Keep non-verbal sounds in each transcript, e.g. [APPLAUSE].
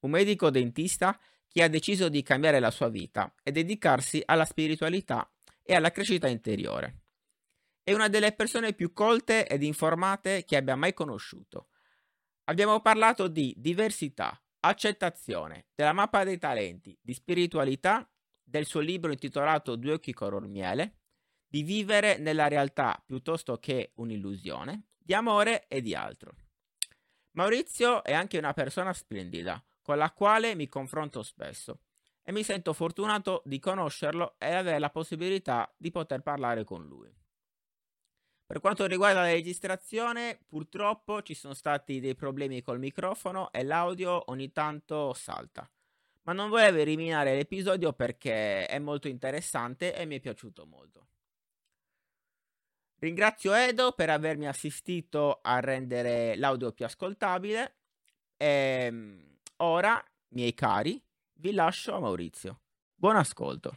un medico dentista che ha deciso di cambiare la sua vita e dedicarsi alla spiritualità e alla crescita interiore. È una delle persone più colte ed informate che abbia mai conosciuto. Abbiamo parlato di diversità, accettazione, della mappa dei talenti, di spiritualità, del suo libro intitolato Due occhi color miele, di vivere nella realtà piuttosto che un'illusione, di amore e di altro. Maurizio è anche una persona splendida, con la quale mi confronto spesso e mi sento fortunato di conoscerlo e avere la possibilità di poter parlare con lui. Per quanto riguarda la registrazione, purtroppo ci sono stati dei problemi col microfono e l'audio ogni tanto salta. Ma non volevo eliminare l'episodio perché è molto interessante e mi è piaciuto molto. Ringrazio Edo per avermi assistito a rendere l'audio più ascoltabile e ora, miei cari, vi lascio a Maurizio. Buon ascolto.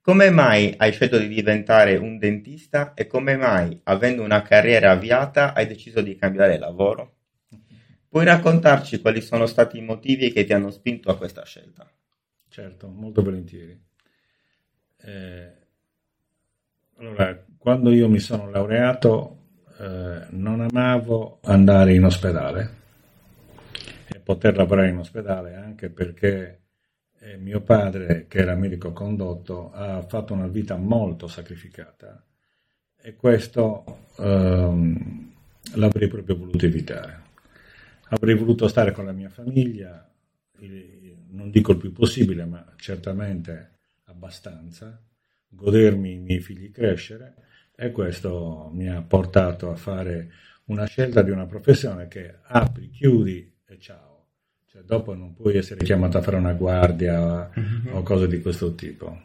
Come mai hai scelto di diventare un dentista e come mai, avendo una carriera avviata, hai deciso di cambiare lavoro? Puoi raccontarci quali sono stati i motivi che ti hanno spinto a questa scelta? Certo, molto volentieri. Eh, allora, quando io mi sono laureato eh, non amavo andare in ospedale poter lavorare in ospedale anche perché eh, mio padre, che era medico condotto, ha fatto una vita molto sacrificata e questo ehm, l'avrei proprio voluto evitare. Avrei voluto stare con la mia famiglia, non dico il più possibile, ma certamente abbastanza, godermi i miei figli crescere e questo mi ha portato a fare una scelta di una professione che apri, chiudi e ciao. Cioè, dopo non puoi essere chiamato a fare una guardia mm-hmm. o cose di questo tipo,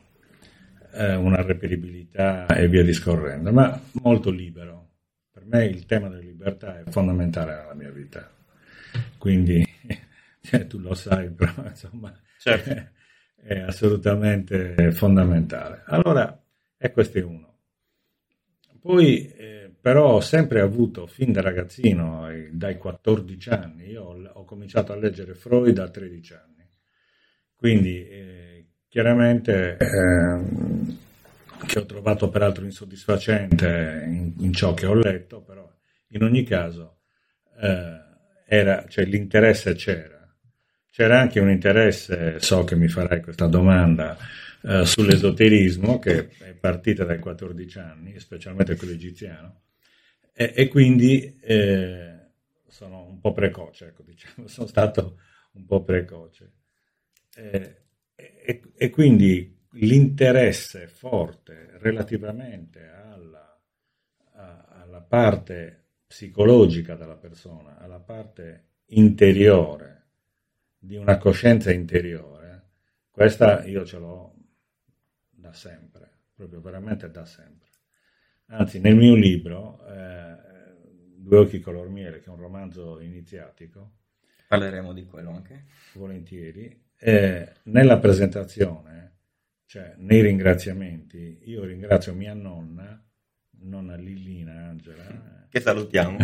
eh, una reperibilità e via discorrendo, ma molto libero. Per me il tema della libertà è fondamentale nella mia vita. Quindi, [LAUGHS] cioè, tu lo sai, però [LAUGHS] insomma, certo. è, [LAUGHS] è assolutamente fondamentale. Allora, e questo è uno. Poi, eh, però, ho sempre avuto, fin da ragazzino, eh, dai 14 anni, io ho, ho, cominciato a leggere Freud a 13 anni. Quindi, eh, chiaramente, ehm, che ho trovato peraltro insoddisfacente in, in, ciò che ho letto, però in ogni caso eh, era, cioè, l'interesse c'era. C'era anche un interesse, so che mi farai questa domanda, eh, sull'esoterismo che è partita dai 14 anni, specialmente quello egiziano, e, e quindi eh, sono un po' precoce, ecco, diciamo, [LAUGHS] sono stato un po' precoce. Eh, e, e, quindi l'interesse forte relativamente alla, a, alla parte psicologica della persona, alla parte interiore di una coscienza interiore, questa io ce l'ho da sempre, proprio veramente da sempre. Anzi, nel mio libro, eh, Due occhi color miele, che è un romanzo iniziatico, parleremo di quello anche. Volentieri. Eh, nella presentazione, cioè nei ringraziamenti, io ringrazio mia nonna, nonna Lillina Angela. Che salutiamo.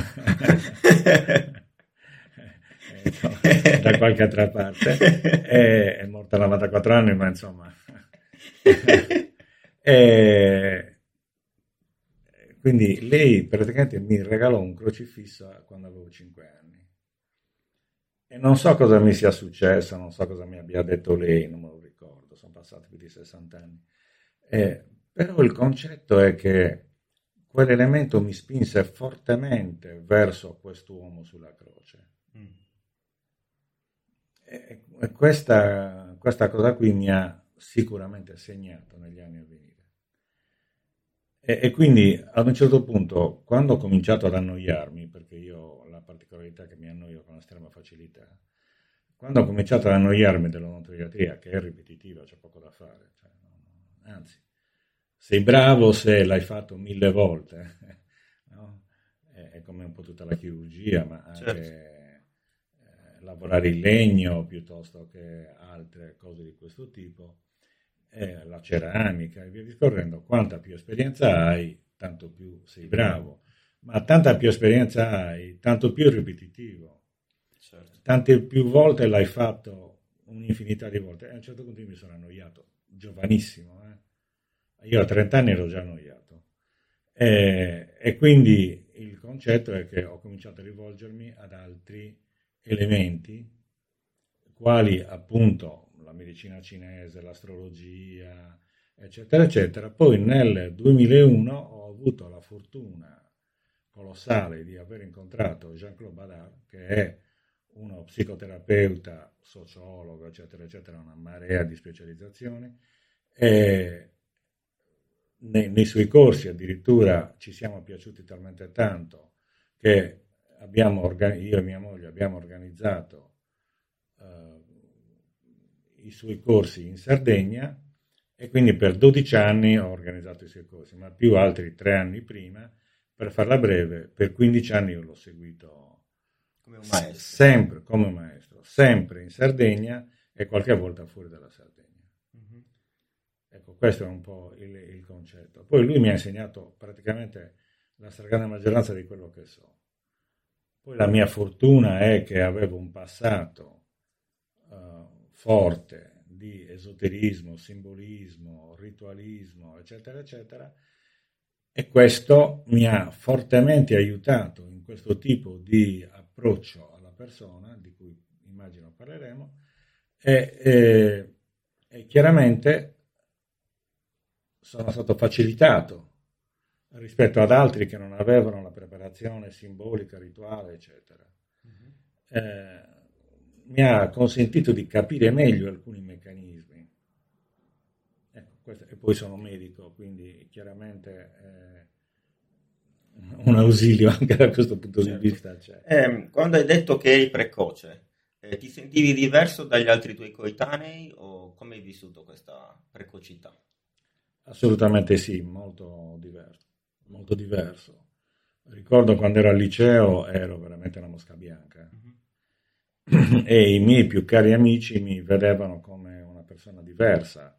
eh, da qualche altra parte. È, è morta a 94 anni, ma insomma... [LAUGHS] e, quindi lei praticamente mi regalò un crocifisso quando avevo 5 anni. E non so cosa mi sia successo, non so cosa mi abbia detto lei, non me lo ricordo, sono passati più di 60 anni. Eh, però il concetto è che quell'elemento mi spinse fortemente verso quest'uomo sulla croce. Mm. E, e questa, questa cosa qui mi ha sicuramente segnato negli anni a venire. E, e, quindi ad un certo punto, quando ho cominciato ad annoiarmi, perché io ho la particolarità che mi annoio con estrema facilità, quando ho cominciato ad annoiarmi dell'odontoiatria, che è ripetitiva, c'è poco da fare, cioè, anzi, sei bravo se l'hai fatto mille volte, [LAUGHS] no? è, è, come un po' tutta la chirurgia, ma anche certo. eh, lavorare il legno piuttosto che altre cose di questo tipo eh, la ceramica e via discorrendo, quanta più esperienza hai, tanto più sei bravo, ma tanta più esperienza hai, tanto più ripetitivo. Certo. Tante più volte l'hai fatto un'infinità di volte. E a un certo punto io mi sono annoiato, giovanissimo. Eh? Io a 30 anni ero già annoiato. E, e quindi il concetto è che ho cominciato a rivolgermi ad altri elementi, quali appunto la medicina cinese, l'astrologia, eccetera, eccetera. Poi nel 2001 ho avuto la fortuna colossale di aver incontrato Jean-Claude Badard, che è uno psicoterapeuta, sociologo, eccetera, eccetera, una marea di specializzazioni. E nei, nei, suoi corsi addirittura ci siamo piaciuti talmente tanto che abbiamo, io e mia moglie abbiamo organizzato uh, i suoi corsi in Sardegna e quindi per 12 anni ho organizzato i suoi corsi, ma più altri tre anni prima, per farla breve, per 15 anni io l'ho seguito come un maestro. sempre come maestro, sempre in Sardegna e qualche volta fuori dalla Sardegna. Mm-hmm. Ecco, questo è un po' il, il, concetto. Poi lui mi ha insegnato praticamente la stragrande maggioranza di quello che so. Poi la mia fortuna è che avevo un passato uh, forte di esoterismo, simbolismo, ritualismo, eccetera, eccetera, e questo mi ha fortemente aiutato in questo tipo di approccio alla persona, di cui immagino parleremo, e, e, e chiaramente sono stato facilitato rispetto ad altri che non avevano la preparazione simbolica, rituale, eccetera. Mm-hmm. Eh, mi ha consentito di capire meglio alcuni meccanismi. Ecco, questo, e poi sono medico, quindi chiaramente eh, un ausilio [LAUGHS] anche da questo punto certo. di vista c'è. Eh, quando hai detto che eri precoce, eh, ti sentivi diverso dagli altri tuoi coetanei o come hai vissuto questa precocità? Assolutamente sì, molto diverso. Molto diverso. Ricordo quando ero al liceo ero veramente una mosca bianca. Mm-hmm e i miei più cari amici mi vedevano come una persona diversa.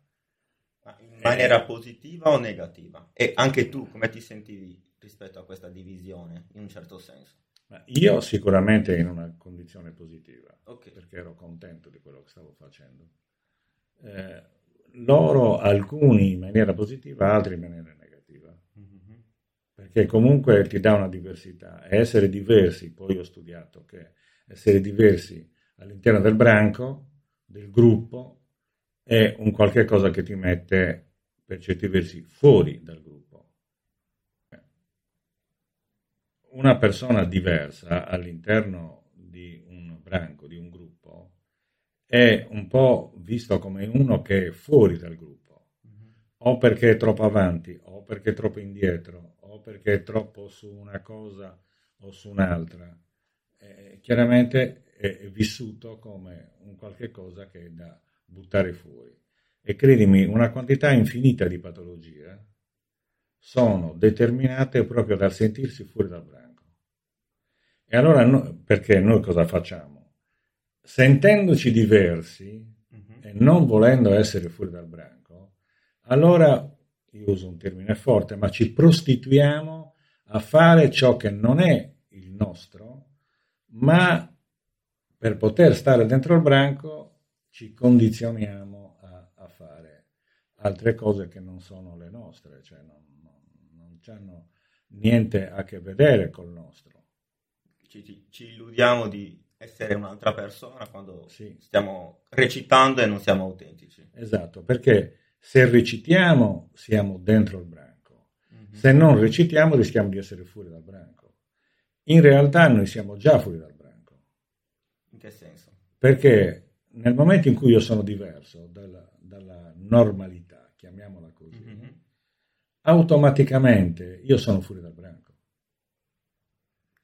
Ma in maniera positiva o negativa? E anche tu come ti sentivi rispetto a questa divisione, in un certo senso? io sicuramente in una condizione positiva, okay. perché ero contento di quello che stavo facendo. Eh, loro, alcuni in maniera positiva, altri in maniera negativa. Mm-hmm. Perché comunque ti dà una diversità. E essere diversi, poi ho studiato che essere diversi all'interno del branco, del gruppo, è un qualche cosa che ti mette per certi versi fuori dal gruppo. Una persona diversa all'interno di un branco, di un gruppo, è un po' visto come uno che è fuori dal gruppo, o perché è troppo avanti, o perché è troppo indietro, o perché è troppo su una cosa o su un'altra eh, chiaramente è, vissuto come un qualche cosa che è da buttare fuori. e credimi, una quantità infinita di patologie sono determinate proprio dal sentirsi fuori dal branco. E allora, no, perché noi cosa facciamo? Sentendoci diversi uh-huh. e non volendo essere fuori dal branco, allora, io uso un termine forte, ma ci prostituiamo a fare ciò che non è il nostro, ma per poter stare dentro il branco ci condizioniamo a, a fare altre cose che non sono le nostre, cioè non, non, non hanno niente a che vedere col nostro. Ci, ci, ci, illudiamo di essere un'altra persona quando sì. stiamo recitando e non siamo autentici. Esatto, perché se recitiamo siamo dentro il branco, mm-hmm. se non recitiamo rischiamo di essere fuori dal branco. In realtà noi siamo già fuori dal branco. In che senso? Perché nel momento in cui io sono diverso dalla, dalla normalità, chiamiamola così, mm-hmm. automaticamente io sono fuori dal branco.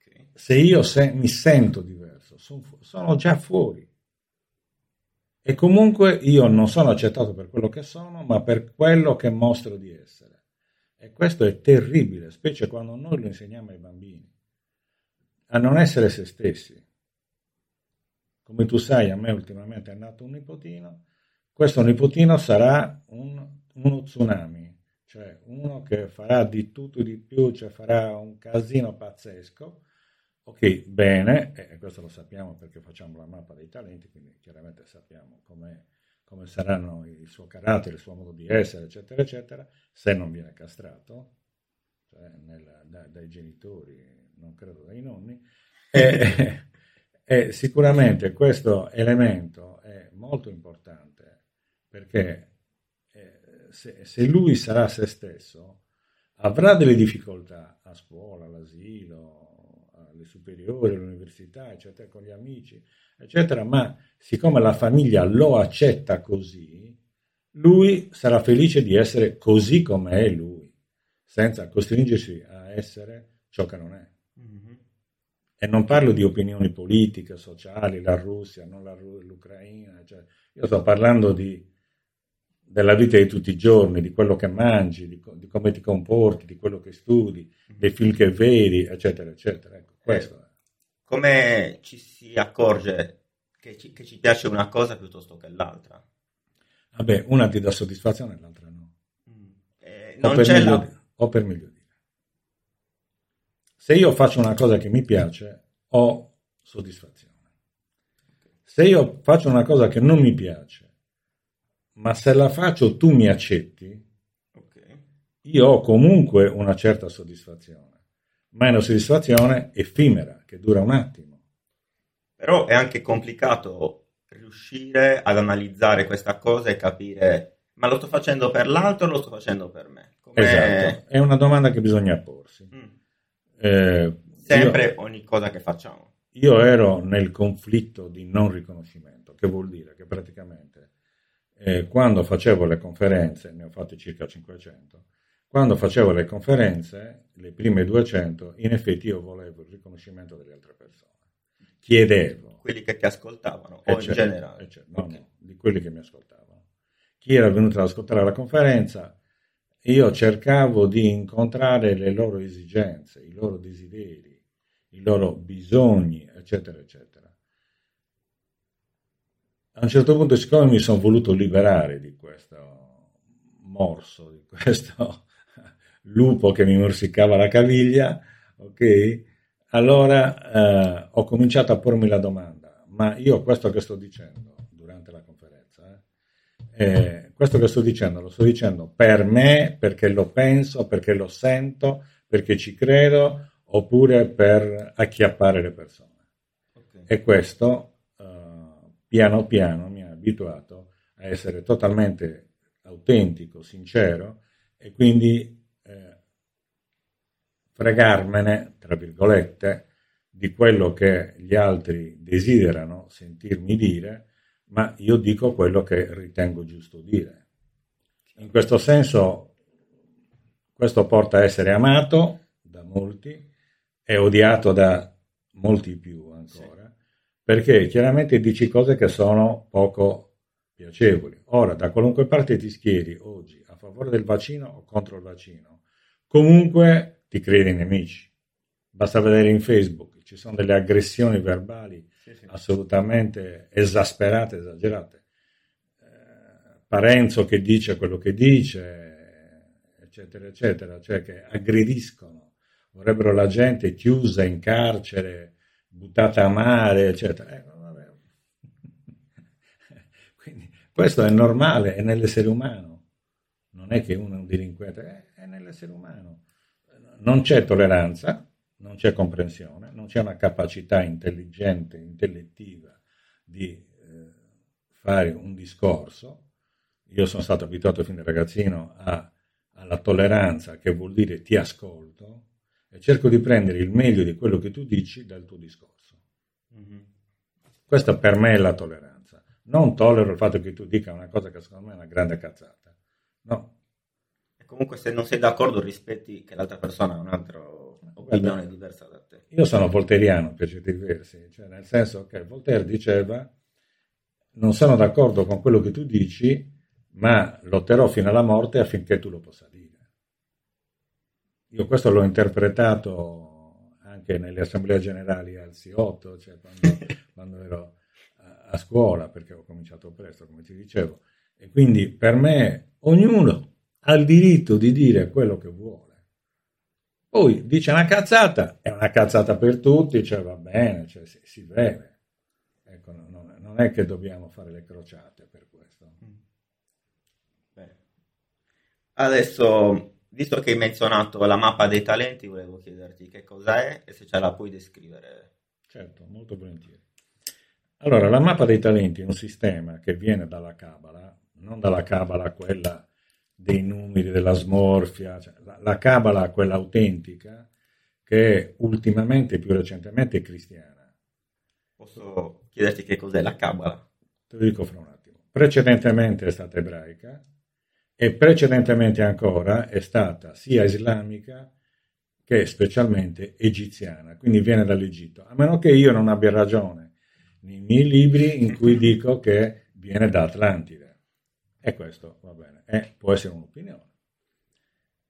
Okay. Se io se, mi sento diverso, sono, sono già fuori. E comunque io non sono accettato per quello che sono, ma per quello che mostro di essere. E questo è terribile, specie quando noi lo insegniamo ai bambini a non essere se stessi. Come tu sai, a me ultimamente è nato un nipotino, questo nipotino sarà un, uno tsunami, cioè uno che farà di tutto e di più, cioè farà un casino pazzesco. Ok, bene, e questo lo sappiamo perché facciamo la mappa dei talenti, quindi chiaramente sappiamo come saranno il suo carattere, il suo modo di essere, eccetera, eccetera, se non viene castrato cioè nel, da, dai genitori non credo dai nonni, e, [LAUGHS] e sicuramente questo elemento è molto importante perché eh, se, se, lui sarà se stesso avrà delle difficoltà a scuola, all'asilo, alle superiori, all'università, eccetera, con gli amici, eccetera, ma siccome la famiglia lo accetta così, lui sarà felice di essere così come è lui, senza costringersi a essere ciò che non è. E non parlo di opinioni politiche, sociali, la Russia, non la, l'Ucraina. Cioè, io sto parlando di, della vita di tutti i giorni, di quello che mangi, di, di, come ti comporti, di quello che studi, dei film che vedi, eccetera, eccetera. Ecco, questo è. Come ci si accorge che ci, che ci piace una cosa piuttosto che l'altra? Vabbè, una ti dà soddisfazione e l'altra no. Mm. Eh, o, per la... o per meglio se io faccio una cosa che mi piace, ho soddisfazione. Se io faccio una cosa che non mi piace, ma se la faccio tu mi accetti, okay. io ho comunque una certa soddisfazione, ma è una soddisfazione effimera, che dura un attimo. Però è anche complicato riuscire ad analizzare questa cosa e capire, ma lo sto facendo per l'altro o lo sto facendo per me? Com'è... Esatto, è una domanda che bisogna porsi. Mm. Eh, Sempre io, ogni cosa che facciamo. Io ero nel conflitto di non riconoscimento, che vuol dire che praticamente eh, quando facevo le conferenze, ne ho fatte circa 500, quando facevo le conferenze, le prime 200, in effetti io volevo il riconoscimento delle altre persone. Chiedevo. Quelli che ti ascoltavano, o in generale? Certo, no, okay. no, di quelli che mi ascoltavano. Chi era venuto ad ascoltare la conferenza io cercavo di incontrare le loro esigenze, i loro desideri, i loro bisogni, eccetera, eccetera. A un certo punto, siccome mi sono voluto liberare di questo morso, di questo [LAUGHS] lupo che mi morsicava la caviglia, ok? Allora eh, ho cominciato a pormi la domanda, ma io questo che sto dicendo eh, questo che sto dicendo lo sto dicendo per me, perché lo penso, perché lo sento, perché ci credo, oppure per acchiappare le persone. Okay. E questo uh, piano piano mi ha abituato a essere totalmente autentico, sincero e quindi eh, fregarmene, tra virgolette, di quello che gli altri desiderano sentirmi dire ma io dico quello che ritengo giusto dire. In questo senso, questo porta a essere amato da molti e odiato da molti più ancora, sì. perché chiaramente dici cose che sono poco piacevoli. Ora, da qualunque parte ti schieri oggi, a favore del vaccino o contro il vaccino, comunque ti crei dei nemici. Basta vedere in Facebook, ci sono delle aggressioni verbali sì, sì. assolutamente esasperate, esagerate. Eh, Parenzo che dice quello che dice, eccetera, eccetera, cioè che aggrediscono, vorrebbero la gente chiusa in carcere, buttata a mare, eccetera. Eh, [LAUGHS] Quindi questo è normale, è nell'essere umano. Non è che uno è un delinquente, è, è nell'essere umano. Non c'è tolleranza, non c'è comprensione, non c'è una capacità intelligente, intellettiva di eh, fare un discorso. Io sono stato abituato fin da ragazzino a, alla tolleranza, che vuol dire ti ascolto, e cerco di prendere il meglio di quello che tu dici dal tuo discorso. Mm-hmm. Questa per me è la tolleranza. Non tollero il fatto che tu dica una cosa che secondo me è una grande cazzata. No. E comunque se non sei d'accordo rispetti che l'altra persona ha un altro opinione Guarda, diversa da te. Io sono volteriano per certi versi, cioè nel senso che Voltaire diceva non sono d'accordo con quello che tu dici, ma lotterò fino alla morte affinché tu lo possa dire. Io questo l'ho interpretato anche nelle assemblee generali al C8, cioè quando, [LAUGHS] quando ero a, a scuola, perché ho cominciato presto, come ti dicevo. E quindi per me ognuno ha il diritto di dire quello che vuole. Poi dice una cazzata, è una cazzata per tutti, cioè va bene, cioè si, si vede. Ecco, non, non, è che dobbiamo fare le crociate per questo. Bene. Adesso, visto che hai menzionato la mappa dei talenti, volevo chiederti che cos'è e se ce la puoi descrivere. Certo, molto volentieri. Allora, la mappa dei talenti è un sistema che viene dalla Cabala, non dalla Cabala quella dei numeri, della smorfia, cioè la, la Kabbalah, quella autentica, che ultimamente, più recentemente, è cristiana. Posso chiederti che cos'è la Kabbalah? Te lo dico fra un attimo. Precedentemente è stata ebraica e precedentemente ancora è stata sia islamica che specialmente egiziana, quindi viene dall'Egitto, a meno che io non abbia ragione nei miei libri in cui dico che viene da Atlantide. E questo va bene, eh, può essere un'opinione.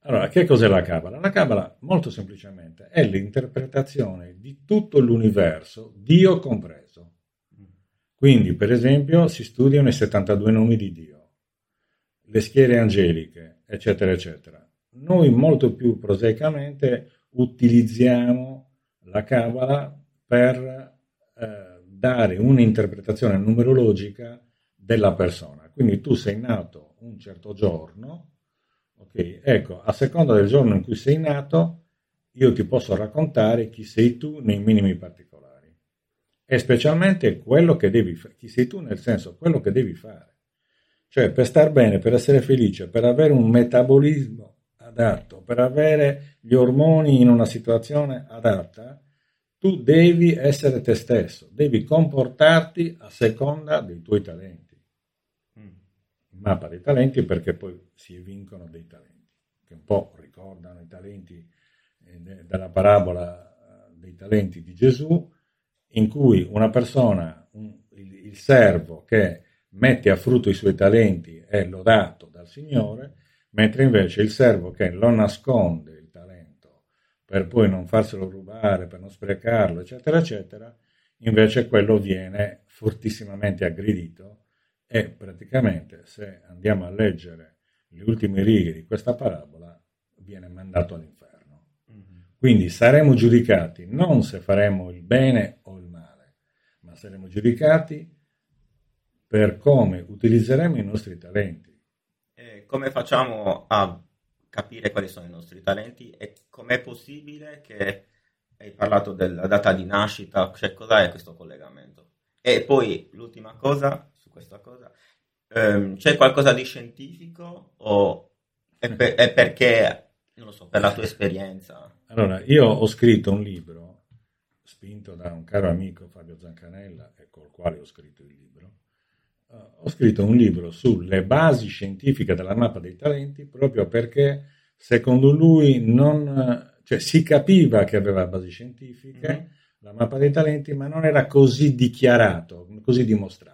Allora, che cos'è la Kabbalah? La Kabbalah, molto semplicemente, è l'interpretazione di tutto l'universo, Dio compreso. Quindi, per esempio, si studiano i 72 nomi di Dio, le schiere angeliche, eccetera, eccetera. Noi molto più prosaicamente utilizziamo la Kabbalah per eh, dare un'interpretazione numerologica della persona. Quindi tu sei nato un certo giorno, ok? Ecco, a seconda del giorno in cui sei nato, io ti posso raccontare chi sei tu nei minimi particolari. E specialmente quello che devi fare. Chi sei tu nel senso, quello che devi fare. Cioè, per star bene, per essere felice, per avere un metabolismo adatto, per avere gli ormoni in una situazione adatta, tu devi essere te stesso, devi comportarti a seconda dei tuoi talenti mappa dei talenti perché poi si evincono dei talenti, che un po' ricordano i talenti eh, della parabola eh, dei talenti di Gesù, in cui una persona, un, il, il servo che mette a frutto i suoi talenti è lodato dal Signore, mentre invece il servo che lo nasconde il talento per poi non farselo rubare, per non sprecarlo, eccetera, eccetera, invece quello viene fortissimamente aggredito e praticamente se andiamo a leggere le ultime righe di questa parabola viene mandato all'inferno. Mm-hmm. Quindi saremo giudicati non se faremo il bene o il male, ma saremo giudicati per come utilizzeremo i nostri talenti. E come facciamo a capire quali sono i nostri talenti e com'è possibile che hai parlato della data di nascita, cioè cos'è questo collegamento? E poi l'ultima cosa, questa cosa. Um, c'è qualcosa di scientifico o è, per, è, perché, non lo so, per la tua esperienza? Allora, io ho scritto un libro spinto da un caro amico Fabio Zancanella col quale ho scritto il libro. Uh, ho scritto un libro sulle basi scientifiche della mappa dei talenti proprio perché secondo lui non, cioè, si capiva che aveva basi scientifiche mm-hmm. la mappa dei talenti, ma non era così dichiarato, così dimostrato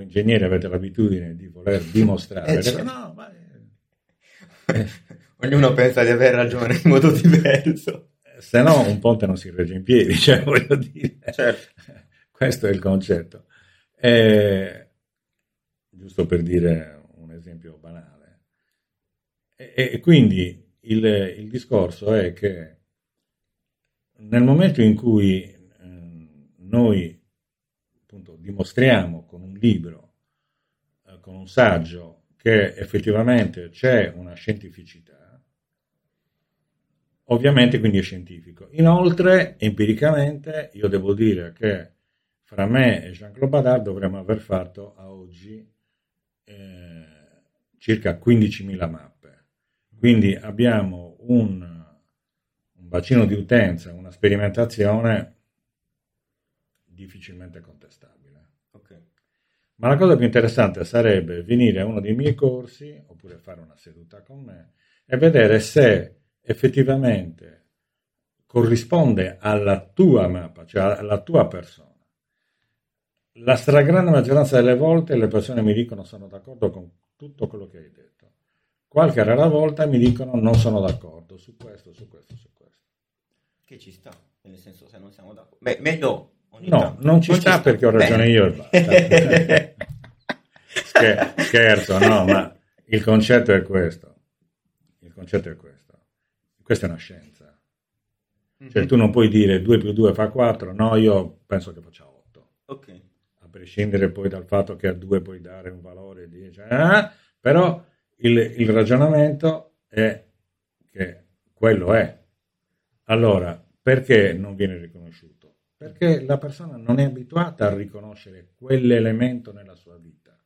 voi ingegneri avete l'abitudine di voler dimostrare. Eh, certo. no, ma... Ognuno pensa di aver ragione in modo diverso. Se no un ponte non si regge in piedi, [LAUGHS] cioè voglio dire. Certo. Questo è il concetto. Eh, giusto per dire un esempio banale. E, e quindi il, il, discorso è che nel momento in cui eh, noi dimostriamo con un libro, eh, con un saggio, che effettivamente c'è una scientificità, ovviamente quindi è scientifico. Inoltre, empiricamente, io devo dire che fra me e Jean-Claude Badard dovremmo aver fatto a oggi eh, circa 15.000 mappe. Quindi abbiamo un, un bacino di utenza, una sperimentazione difficilmente contestabile. Okay. Ma la cosa più interessante sarebbe venire a uno dei miei corsi, oppure fare una seduta con me, e vedere se effettivamente corrisponde alla tua mappa, cioè alla tua persona. La stragrande maggioranza delle volte le persone mi dicono sono d'accordo con tutto quello che hai detto. Qualche rara volta mi dicono non sono d'accordo su questo, su questo, su questo. Che ci sta, nel senso se non siamo d'accordo. Beh, meglio No, tanto. non ci non sta ci perché ho ragione Beh. io e basta. [LAUGHS] Scherzo, no, ma il concetto è questo. Il concetto è questo. Questa è una scienza. Cioè, mm-hmm. tu non puoi dire 2 più 2 fa 4, no, io penso che faccia 8. Ok prescindere poi dal fatto che a 2 puoi dare un valore 10, eh, però il, il ragionamento è che quello è. Allora, perché non viene riconosciuto? Perché la persona non è abituata a riconoscere quell'elemento nella sua vita.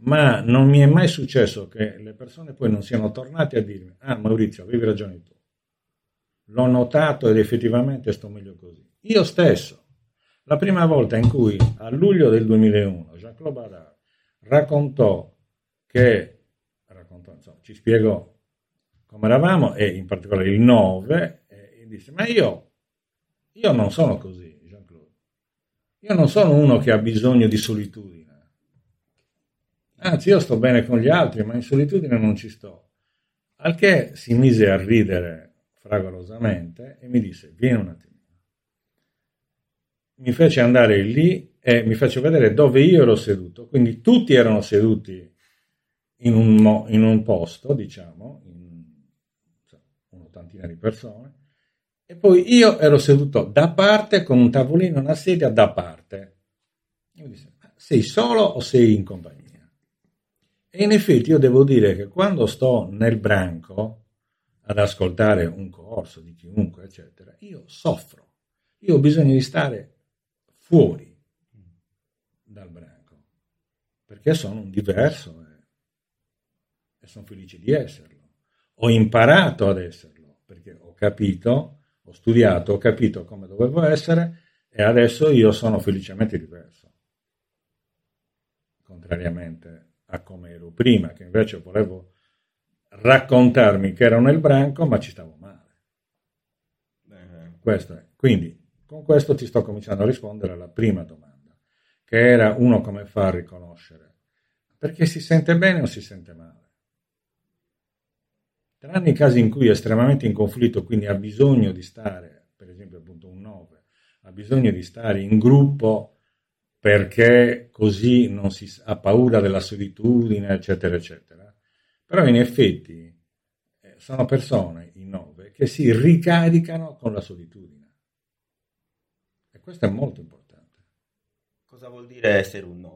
Ma non mi è mai successo che le persone poi non siano tornate a dirmi, ah Maurizio, avevi ragione tu. L'ho notato ed effettivamente sto meglio così. Io stesso la prima volta in cui a luglio del 2001 Jean-Claude Barard raccontò che, raccontò, insomma, ci spiegò come eravamo e in particolare il 9 e disse ma io, io non sono così Jean-Claude, io non sono uno che ha bisogno di solitudine, anzi io sto bene con gli altri ma in solitudine non ci sto, al che si mise a ridere fragorosamente e mi disse vieni un attimo mi fece andare lì e mi fece vedere dove io ero seduto, quindi tutti erano seduti in un, in un posto, diciamo, in un'ottantina di persone, e poi io ero seduto da parte con un tavolino una sedia da parte. Mi disse, sei solo o sei in compagnia? E in effetti io devo dire che quando sto nel branco ad ascoltare un corso di chiunque, eccetera, io soffro. Io ho bisogno di stare fuori dal branco, perché sono un diverso e, e sono felice di esserlo. Ho imparato ad esserlo, perché ho capito, ho studiato, ho capito come dovevo essere e adesso io sono felicemente diverso, contrariamente a come ero prima, che invece volevo raccontarmi che ero nel branco, ma ci stavo male. Questo è. Quindi con questo ti sto cominciando a rispondere alla prima domanda, che era uno come fa a riconoscere, perché si sente bene o si sente male. Tranne i casi in cui è estremamente in conflitto, quindi ha bisogno di stare, per esempio appunto un 9, ha bisogno di stare in gruppo perché così non si ha paura della solitudine, eccetera, eccetera. Però in effetti eh, sono persone, i 9, che si ricaricano con la solitudine. Questo è molto importante. Cosa vuol dire essere un 9 a questo punto?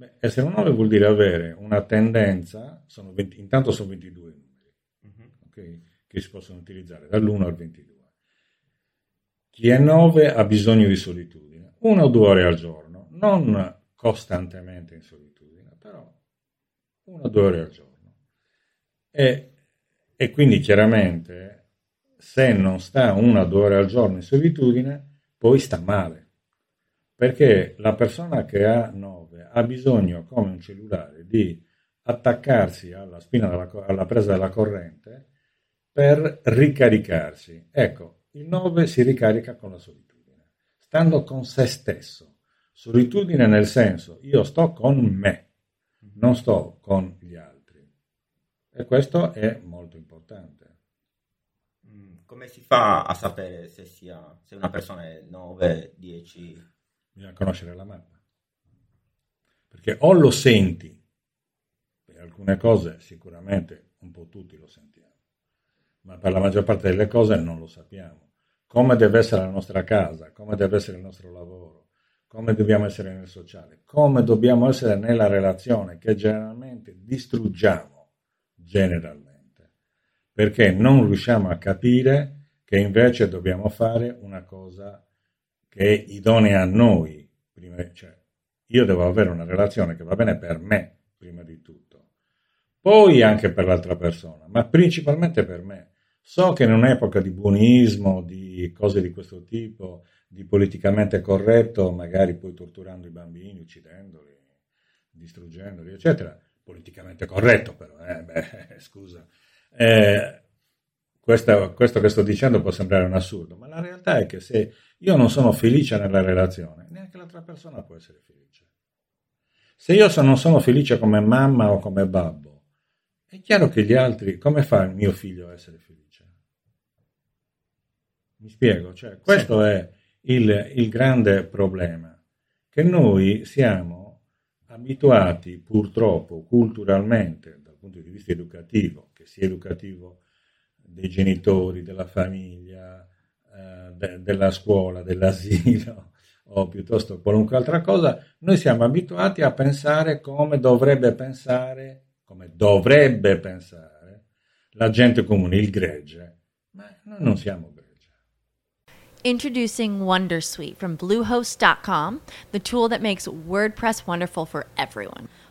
Beh, essere un 9 vuol dire avere una tendenza, sono 20, intanto sono 22 numeri uh-huh. okay, che si possono utilizzare dall'1 al 22. Chi è 9 ha bisogno di solitudine, una o due ore al giorno, non costantemente in solitudine, però una o due ore al giorno. E, e quindi chiaramente se non sta una o due ore al giorno in solitudine, poi sta male. Perché la persona che ha 9 ha bisogno, come un cellulare, di attaccarsi alla spina della, alla presa della corrente per ricaricarsi. Ecco, il 9 si ricarica con la solitudine, stando con se stesso, Solitudine nel senso, io sto con me, non sto con gli altri. E questo è molto importante. Mm, come si fa a sapere se, sia, se una persona è 9, 10? Bisogna conoscere la mappa. Perché o lo senti, per alcune cose sicuramente un po' tutti lo sentiamo, ma per la maggior parte delle cose non lo sappiamo. Come deve essere la nostra casa, come deve essere il nostro lavoro, come dobbiamo essere nel sociale, come dobbiamo essere nella relazione che generalmente distruggiamo, generalmente, perché non riusciamo a capire che invece dobbiamo fare una cosa che è idonea a noi, cioè io devo avere una relazione che va bene per me, prima di tutto, poi anche per l'altra persona, ma principalmente per me. So che in un'epoca di buonismo, di cose di questo tipo, di politicamente corretto, magari poi torturando i bambini, uccidendoli, distruggendoli, eccetera, politicamente corretto però, eh, beh, [LAUGHS] scusa. Eh, questo, questo, che sto dicendo può sembrare un assurdo, ma la realtà è che se io non sono felice nella relazione, neanche l'altra persona può essere felice. Se io non sono felice come mamma o come babbo, è chiaro che gli altri, come fa il mio figlio a essere felice? Mi spiego, cioè, questo sì. è il, il grande problema, che noi siamo abituati purtroppo culturalmente, dal punto di vista educativo, che sia educativo dei genitori, della famiglia, eh, de, della scuola, dell'asilo [LAUGHS] o piuttosto qualunque altra cosa, noi siamo abituati a pensare come dovrebbe pensare, come dovrebbe pensare la gente comune, il gregge, ma noi non siamo gregge. Introducing Wondersuite from Bluehost.com, the tool that makes WordPress wonderful for everyone.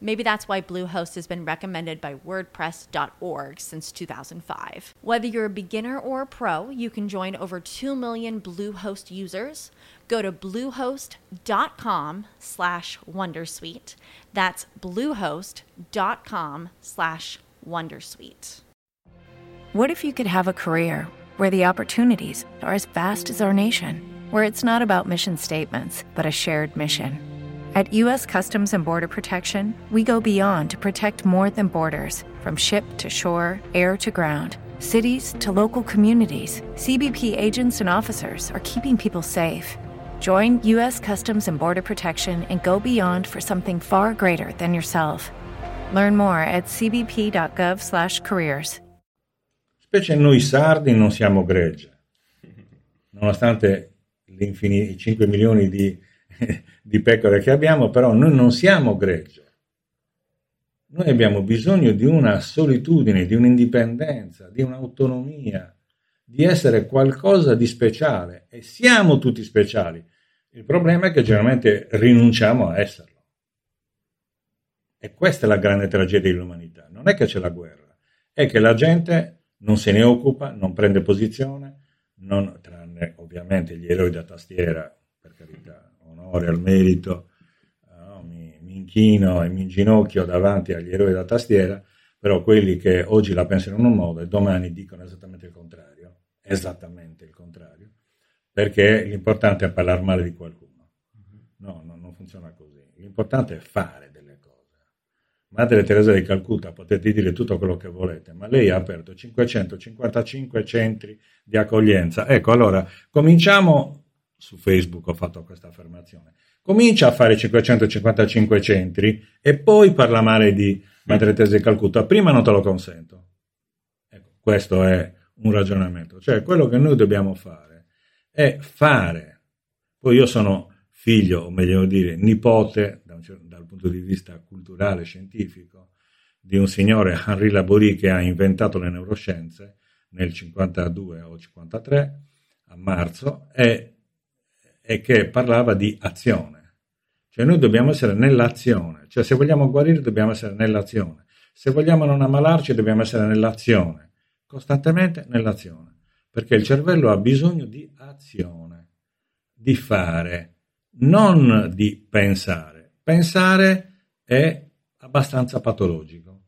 Maybe that's why Bluehost has been recommended by WordPress.org since 2005. Whether you're a beginner or a pro, you can join over 2 million Bluehost users. Go to bluehost.com slash wondersuite. That's bluehost.com slash wondersuite. What if you could have a career where the opportunities are as vast as our nation, where it's not about mission statements, but a shared mission? At U.S. Customs and Border Protection, we go beyond to protect more than borders from ship to shore, air to ground. Cities to local communities, CBP agents and officers are keeping people safe. Join U.S. Customs and Border Protection and go beyond for something far greater than yourself. Learn more at cbp.gov/careers. Specie noi sardi non siamo gregge, nonostante i 5 milioni di di pecore che abbiamo, però noi non siamo gregge. Noi abbiamo bisogno di una solitudine, di un'indipendenza, di un'autonomia, di essere qualcosa di speciale e siamo tutti speciali. Il problema è che generalmente rinunciamo a esserlo. E questa è la grande tragedia dell'umanità. Non è che c'è la guerra, è che la gente non se ne occupa, non prende posizione, non, tranne ovviamente gli eroi da tastiera, per carità, onore, al merito, no? mi, mi, inchino e mi inginocchio davanti agli eroi da tastiera, però quelli che oggi la pensano in un modo e domani dicono esattamente il contrario, esattamente il contrario, perché l'importante è parlare male di qualcuno. No, no non funziona così. L'importante è fare delle cose. Madre Teresa di Calcutta, potete dire tutto quello che volete, ma lei ha aperto 555 centri di accoglienza. Ecco, allora, cominciamo su Facebook ho fatto questa affermazione. Comincia a fare 555 centri e poi parla male di Madre Teresa di Calcutta. Prima non te lo consento. Ecco, questo è un ragionamento. Cioè, quello che noi dobbiamo fare è fare. Poi io sono figlio, o meglio dire, nipote, dal punto di vista culturale, scientifico, di un signore Henri Laborie che ha inventato le neuroscienze nel 52 o 53 a marzo e, e che parlava di azione. Cioè noi dobbiamo essere nell'azione, cioè se vogliamo guarire dobbiamo essere nell'azione, se vogliamo non ammalarci dobbiamo essere nell'azione, costantemente nell'azione, perché il cervello ha bisogno di azione, di fare, non di pensare. Pensare è abbastanza patologico,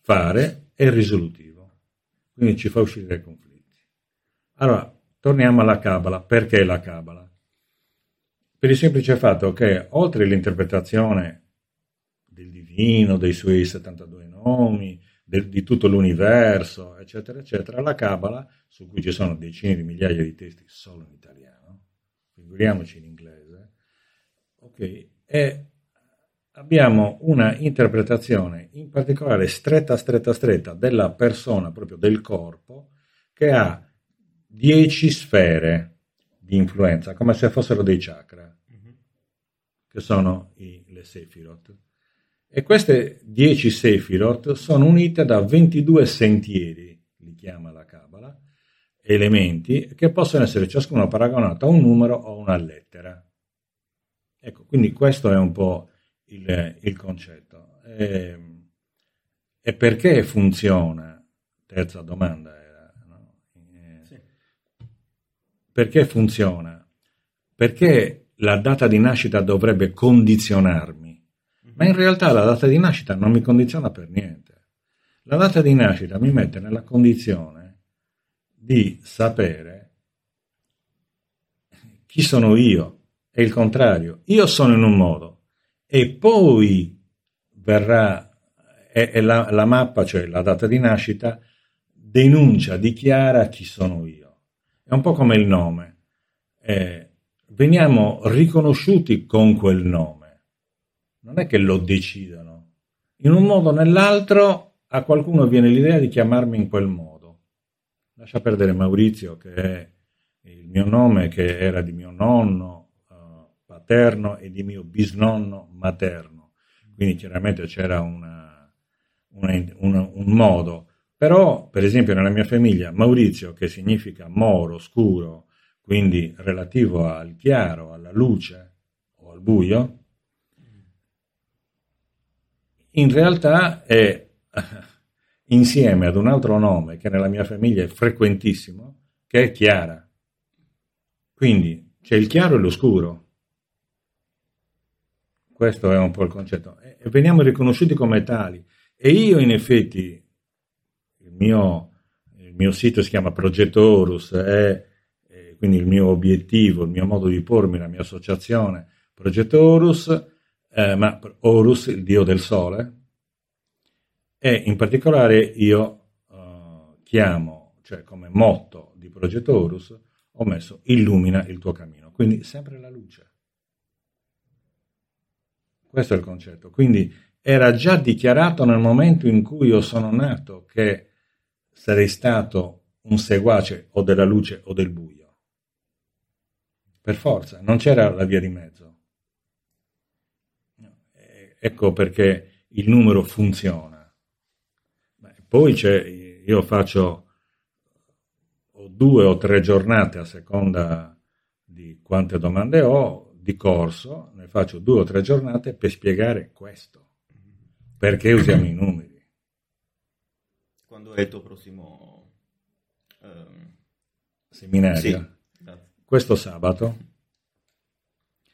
fare è risolutivo, quindi ci fa uscire dai conflitti. Allora, torniamo alla Cabala, perché la Cabala? Per il semplice fatto che oltre all'interpretazione del divino, dei suoi 72 nomi, del, di tutto l'universo, eccetera, eccetera, la Kabbalah, su cui ci sono decine di migliaia di testi solo in italiano, figuriamoci in inglese, ok, e abbiamo una interpretazione in particolare stretta, stretta, stretta della persona, proprio del corpo, che ha dieci sfere di influenza, come se fossero dei chakra che sono i, le Sefirot. E queste 10 Sefirot sono unite da 22 sentieri, li chiama la Kabbalah, elementi che possono essere ciascuno paragonato a un numero o una lettera. Ecco, quindi questo è un po' il, il concetto. E, e, perché funziona? Terza domanda era, no? eh, sì. Perché funziona? Perché la data di nascita dovrebbe condizionarmi, ma in realtà la data di nascita non mi condiziona per niente. La data di nascita mi mette nella condizione di sapere chi sono io e il contrario. Io sono in un modo e poi verrà e, e la, la, mappa, cioè la data di nascita, denuncia, dichiara chi sono io. È un po' come il nome. Eh, veniamo riconosciuti con quel nome. Non è che lo decidano. In un modo o nell'altro a qualcuno viene l'idea di chiamarmi in quel modo. Lascia perdere Maurizio, che è il mio nome, che era di mio nonno uh, paterno e di mio bisnonno materno. Quindi chiaramente c'era una, una, una, un modo. Però, per esempio, nella mia famiglia, Maurizio, che significa moro, scuro, quindi relativo al chiaro, alla luce o al buio, in realtà è [LAUGHS] insieme ad un altro nome che nella mia famiglia è frequentissimo, che è chiara. Quindi c'è il chiaro e l'oscuro. Questo è un po' il concetto. E veniamo riconosciuti come tali. E io, in effetti, il mio, il mio sito si chiama Progetto Horus, è quindi il mio obiettivo, il mio modo di pormi, la mia associazione, Progetto Horus, eh, ma Horus, il dio del sole, e in particolare io eh, chiamo, cioè come motto di Progetto Horus, ho messo illumina il tuo cammino, quindi sempre la luce. Questo è il concetto. Quindi era già dichiarato nel momento in cui io sono nato che sarei stato un seguace o della luce o del buio per forza, non c'era la via di mezzo. Ecco perché il numero funziona. Poi c'è, io faccio o due o tre giornate a seconda di quante domande ho di corso, ne faccio due o tre giornate per spiegare questo, perché usiamo i numeri. Quando è il tuo prossimo um... seminario? Sì questo sabato.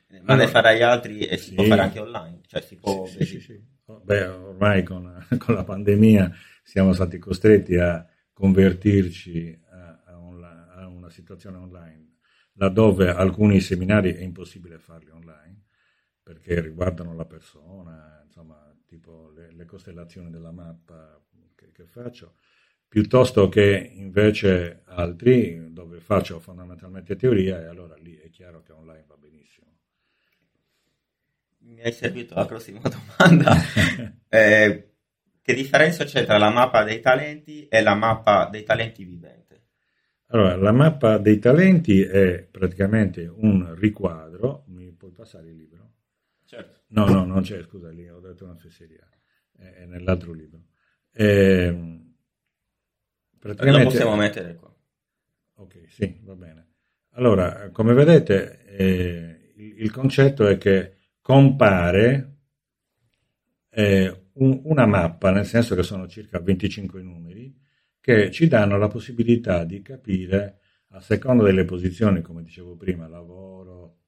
Ma allora, ne farai altri e si sì, può fare anche online? Cioè si può... Sì, sì, sì, Beh, ormai con, [LAUGHS] con, la pandemia siamo stati costretti a convertirci a, a, online, a, una situazione online, laddove alcuni seminari è impossibile farli online, perché riguardano la persona, insomma, tipo le, le costellazioni della mappa che, che faccio piuttosto che invece altri dove faccio fondamentalmente teoria e allora lì è chiaro che online va benissimo. Mi hai servito la prossima domanda. [LAUGHS] eh, che differenza c'è tra la mappa dei talenti e la mappa dei talenti vivente? Allora, la mappa dei talenti è praticamente un riquadro. Mi puoi passare il libro? Certo. No, no, non c'è, scusa, lì ho detto una fesseria. È nell'altro libro Eh, Lo possiamo mettere qua. Ok, sì, va bene. Allora, come vedete, eh, il, il, concetto è che compare eh, un, una mappa, nel senso che sono circa 25 numeri, che ci danno la possibilità di capire, a seconda delle posizioni, come dicevo prima, lavoro,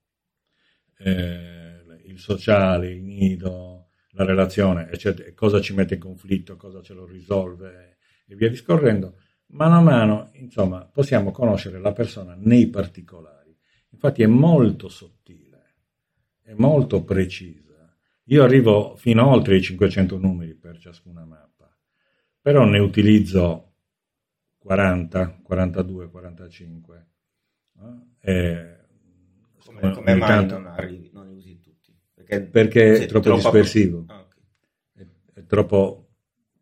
eh, il sociale, il nido, la relazione, eccetera, cosa ci mette in conflitto, cosa ce lo risolve e via discorrendo, mano a mano, insomma, possiamo conoscere la persona nei particolari. Infatti è molto sottile, è molto precisa. Io arrivo fino oltre i 500 numeri per ciascuna mappa, però ne utilizzo 40, 42, 45. No? E, come, come mai non, arrivi, non li usi tutti? Perché, perché è troppo dispersivo. Ah, okay. è, è, troppo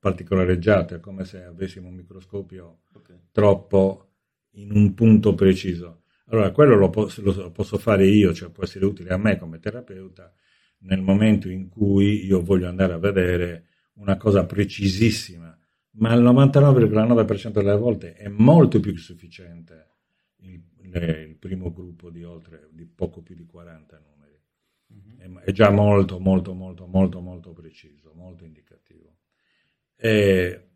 particolareggiato, è come se avessimo un microscopio okay. troppo in un punto preciso. Allora, quello lo posso, lo posso, fare io, cioè può essere utile a me come terapeuta nel momento in cui io voglio andare a vedere una cosa precisissima, ma il 99,9% delle volte è molto più sufficiente il, le, il primo gruppo di, oltre, di poco più di 40 numeri. Mm-hmm. È, è, già molto, molto, molto, molto, molto preciso, molto indicativo. E,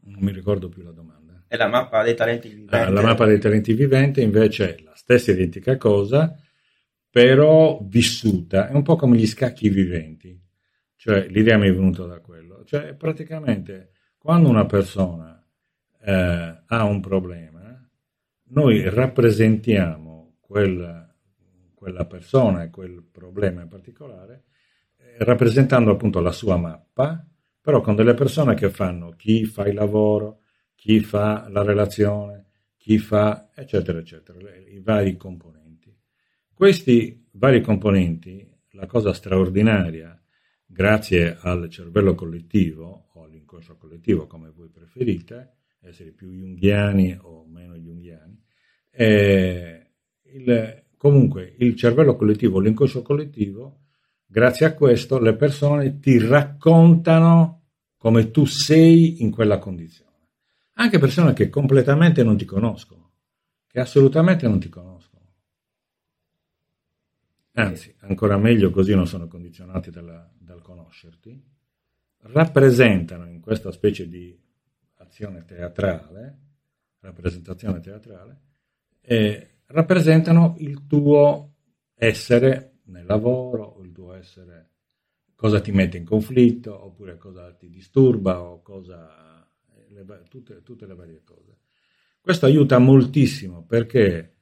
non mi ricordo più la domanda. È la mappa dei talenti viventi. Ah, la mappa dei talenti viventi invece è la stessa identica cosa, però vissuta. È un po' come gli scacchi viventi. Cioè, l'idea mi è venuta da quello. Cioè, praticamente, quando una persona eh, ha un problema, noi rappresentiamo quel, quella persona e quel problema in particolare, eh, rappresentando appunto la sua mappa, però con delle persone che fanno chi fa il lavoro, chi fa la relazione, chi fa eccetera eccetera, i vari componenti. Questi vari componenti, la cosa straordinaria, grazie al cervello collettivo o all'inconscio collettivo come voi preferite, essere più junghiani o meno junghiani. Eh, il, comunque il cervello collettivo, l'inconscio collettivo, grazie a questo le persone ti raccontano come tu sei in quella condizione. Anche persone che completamente non ti conoscono, che assolutamente non ti conoscono. Anzi, ancora meglio così non sono condizionati dalla, dal conoscerti, rappresentano in questa specie di azione teatrale, rappresentazione teatrale, e rappresentano il tuo essere nel lavoro, essere, cosa ti mette in conflitto, oppure cosa ti disturba, o cosa, le, tutte, tutte le varie cose. Questo aiuta moltissimo perché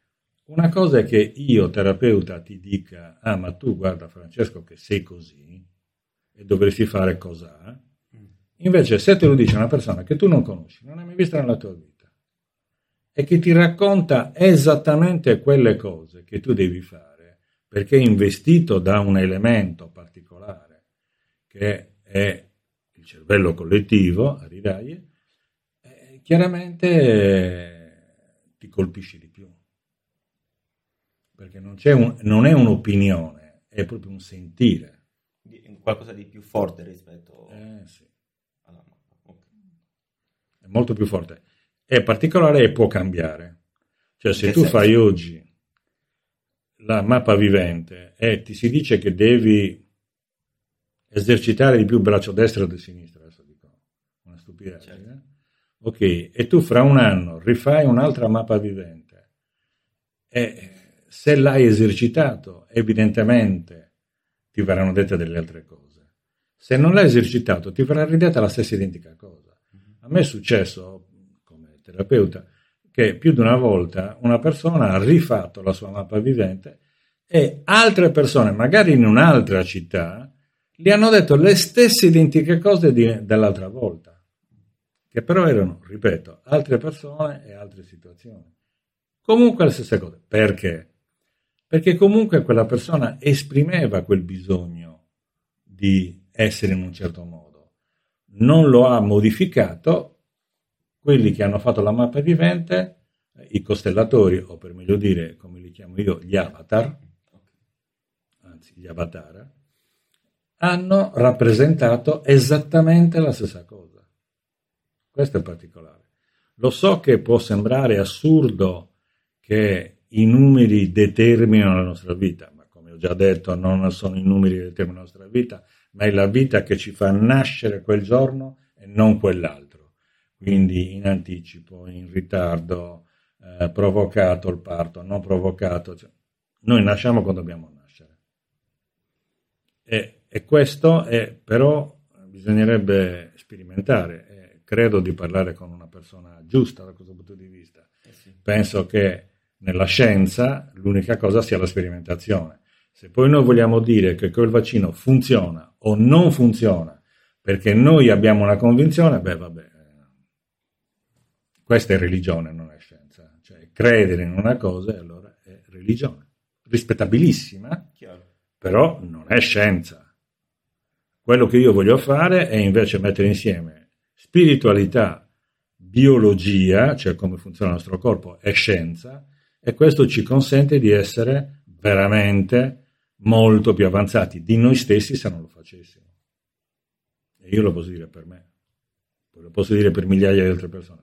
una cosa è che io, terapeuta, ti dica, ah ma tu guarda Francesco che sei così e dovresti fare cos'ha, Invece, se te lo dice una persona che tu non conosci, non hai mai vista nella tua vita, e che ti racconta esattamente quelle cose che tu devi fare, perché investito da un elemento particolare, che è il cervello collettivo, a ridaglie, eh, chiaramente eh, ti colpisce di più. Perché non, un, non è un'opinione, è proprio un sentire. Qualcosa di più forte rispetto... Eh, sì è molto più forte. È particolare e può cambiare. Cioè se tu senso? fai oggi la mappa vivente e ti si dice che devi esercitare di più il braccio destro o del sinistro, adesso dico una stupidità, certo. eh? ok, e tu fra un anno rifai un'altra mappa vivente e se l'hai esercitato evidentemente ti verranno dette delle altre cose. Se non l'hai esercitato ti verrà ridetta la stessa identica cosa. A me è successo, come terapeuta, che più di una volta una persona ha rifatto la sua mappa vivente e altre persone, magari in un'altra città, gli hanno detto le stesse identiche cose di, dell'altra volta, che però erano, ripeto, altre persone e altre situazioni. Comunque le stesse cose. Perché? Perché comunque quella persona esprimeva quel bisogno di essere in un certo modo non lo ha modificato, quelli che hanno fatto la mappa vivente, i costellatori, o per meglio dire, come li chiamo io, gli avatar, anzi gli avatar, hanno rappresentato esattamente la stessa cosa. Questo è particolare. Lo so che può sembrare assurdo che i numeri determinino la nostra vita, ma come ho già detto non sono i numeri che determinano la nostra vita, ma è la vita che ci fa nascere quel giorno e non quell'altro. Quindi in anticipo, in ritardo, eh, provocato il parto, non provocato. Cioè, noi nasciamo quando dobbiamo nascere. E, e questo è, però bisognerebbe sperimentare. E credo di parlare con una persona giusta da questo punto di vista. Eh sì. Penso che nella scienza l'unica cosa sia la sperimentazione. Se poi noi vogliamo dire che quel vaccino funziona o non funziona perché noi abbiamo una convinzione, beh vabbè, questa è religione, non è scienza. Cioè, credere in una cosa allora è religione. Rispettabilissima, Chiaro. però non è scienza. Quello che io voglio fare è invece mettere insieme spiritualità, biologia, cioè come funziona il nostro corpo, e scienza, e questo ci consente di essere veramente molto più avanzati di noi stessi se non lo facessimo. E io lo posso dire per me, lo posso dire per migliaia di altre persone,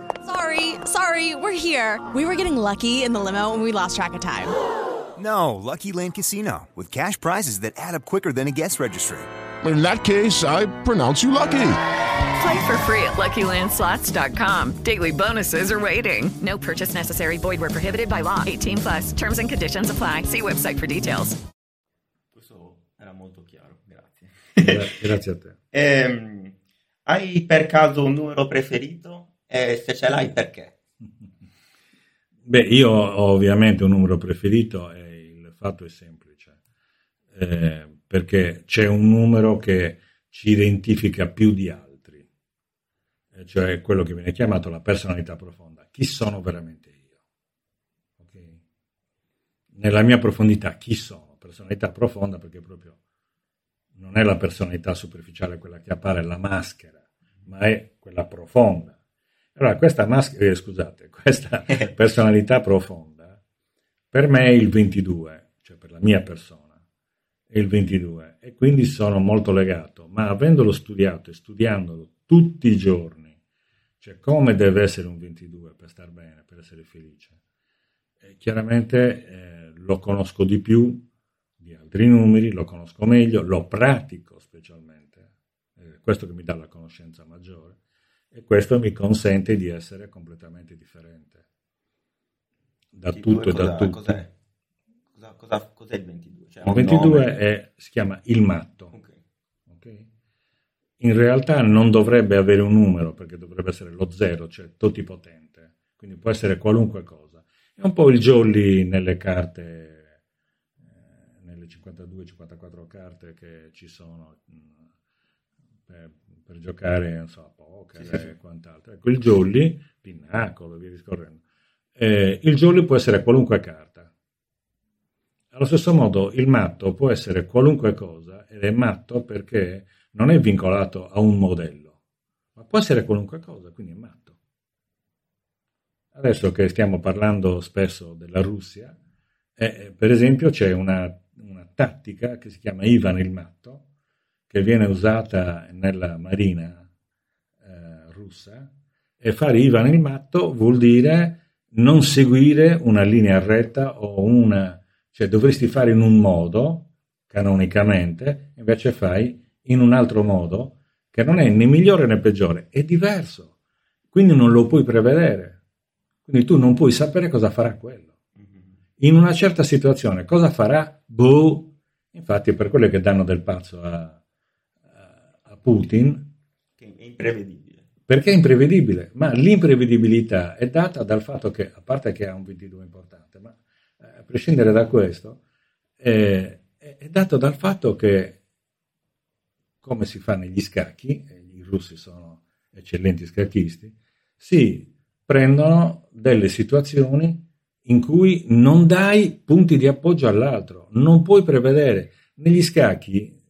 Sorry, sorry, we're here. We were getting lucky in the limo and we lost track of time. No, Lucky Land Casino, with cash prizes that add up quicker than a guest registry. In that case, I pronounce you lucky. Play for free at LuckyLandSlots.com. Daily bonuses are waiting. No purchase necessary. Void where prohibited by law. 18 plus. Terms and conditions apply. See website for details. Questo era molto chiaro, grazie. Grazie a te. Ehm, hai per caso un numero preferito? E se ce l'hai, perché? Beh, io ho ovviamente un numero preferito e il fatto è semplice, eh, perché c'è un numero che ci identifica più di altri cioè quello che viene chiamato la personalità profonda. Chi sono veramente io? Okay? Nella mia profondità, chi sono? Personalità profonda perché proprio non è la personalità superficiale, quella che appare la maschera, ma è quella profonda. Allora, questa maschera, eh, scusate, questa [LAUGHS] personalità profonda, per me è il 22, cioè per la mia persona, è il 22, e quindi sono molto legato, ma avendolo studiato e studiandolo tutti i giorni, cioè, come deve essere un 22 per star bene, per essere felice? E chiaramente eh, lo conosco di più di altri numeri, lo conosco meglio, lo pratico specialmente, eh, questo che mi dà la conoscenza e questo mi consente di essere completamente differente da tutto e da tutto. Cos'è? Cosa, cosa, cos'è il 22? Cioè, il 22 è, si chiama il matto. Okay. Okay? in realtà non dovrebbe avere un numero perché dovrebbe essere lo zero, cioè totipotente, quindi può essere qualunque cosa. È un po' il jolly nelle carte, eh, nelle 52-54 carte che ci sono mh, mm, per, per, giocare, non so, a poker sì, sì, e quant'altro. Ecco, il jolly, pinnacolo, via discorrendo. Eh, il jolly può essere qualunque carta. Allo stesso modo il matto può essere qualunque cosa ed è matto perché non è vincolato a un modello, ma può essere qualunque cosa, quindi è matto. Adesso che stiamo parlando spesso della Russia, Eh, per esempio c'è una, una tattica che si chiama Ivan il matto, che viene usata nella marina eh, russa, e fare Ivan il matto vuol dire non seguire una linea retta o una, cioè dovresti fare in un modo, canonicamente, invece fai in un altro modo, che non è né migliore né peggiore, è diverso. Quindi non lo puoi prevedere. Quindi tu non puoi sapere cosa farà quello. In una certa situazione cosa farà? Boh. Infatti per quello che danno del pazzo a, a Putin. Che è imprevedibile. Perché è imprevedibile, ma l'imprevedibilità è data dal fatto che, a parte che ha un 22 importante, ma eh, a prescindere da questo, eh, è dato dal fatto che, come si fa negli scacchi, i russi sono eccellenti scacchisti, si prendono delle situazioni in cui non dai punti di appoggio all'altro, non puoi prevedere. Negli scacchi,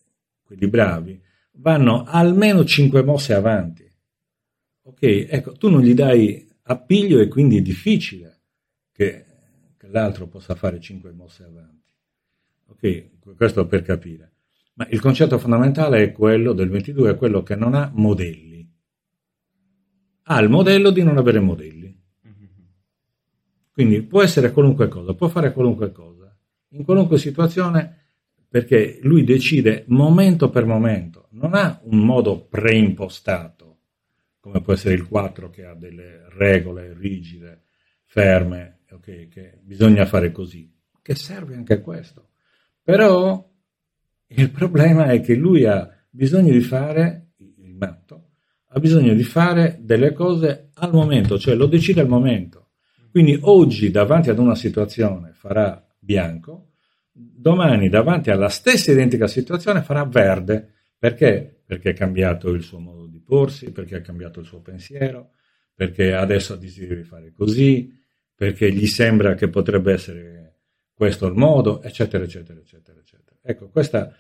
quelli bravi, vanno almeno 5 mosse avanti Ok, ecco, tu non gli dai appiglio e quindi è difficile che, che l'altro possa fare cinque mosse avanti. Ok, questo per capire. Ma il concetto fondamentale è quello del 22, è quello che non ha modelli. Ha il modello di non avere modelli. Quindi può essere qualunque cosa, può fare qualunque cosa, in qualunque situazione, perché lui decide momento per momento, non ha un modo preimpostato come può essere il 4 che ha delle regole rigide, ferme, okay, che bisogna fare così, che serve anche questo. Però il problema è che lui ha bisogno di fare, il matto, ha bisogno di fare delle cose al momento, cioè lo decide al momento. Quindi oggi davanti ad una situazione farà bianco, domani davanti alla stessa identica situazione farà verde. Perché? Perché è cambiato il suo modo porsi, perché ha cambiato il suo pensiero, perché adesso ha deciso di fare così, perché gli sembra che potrebbe essere questo il modo, eccetera, eccetera, eccetera, eccetera. Ecco, questa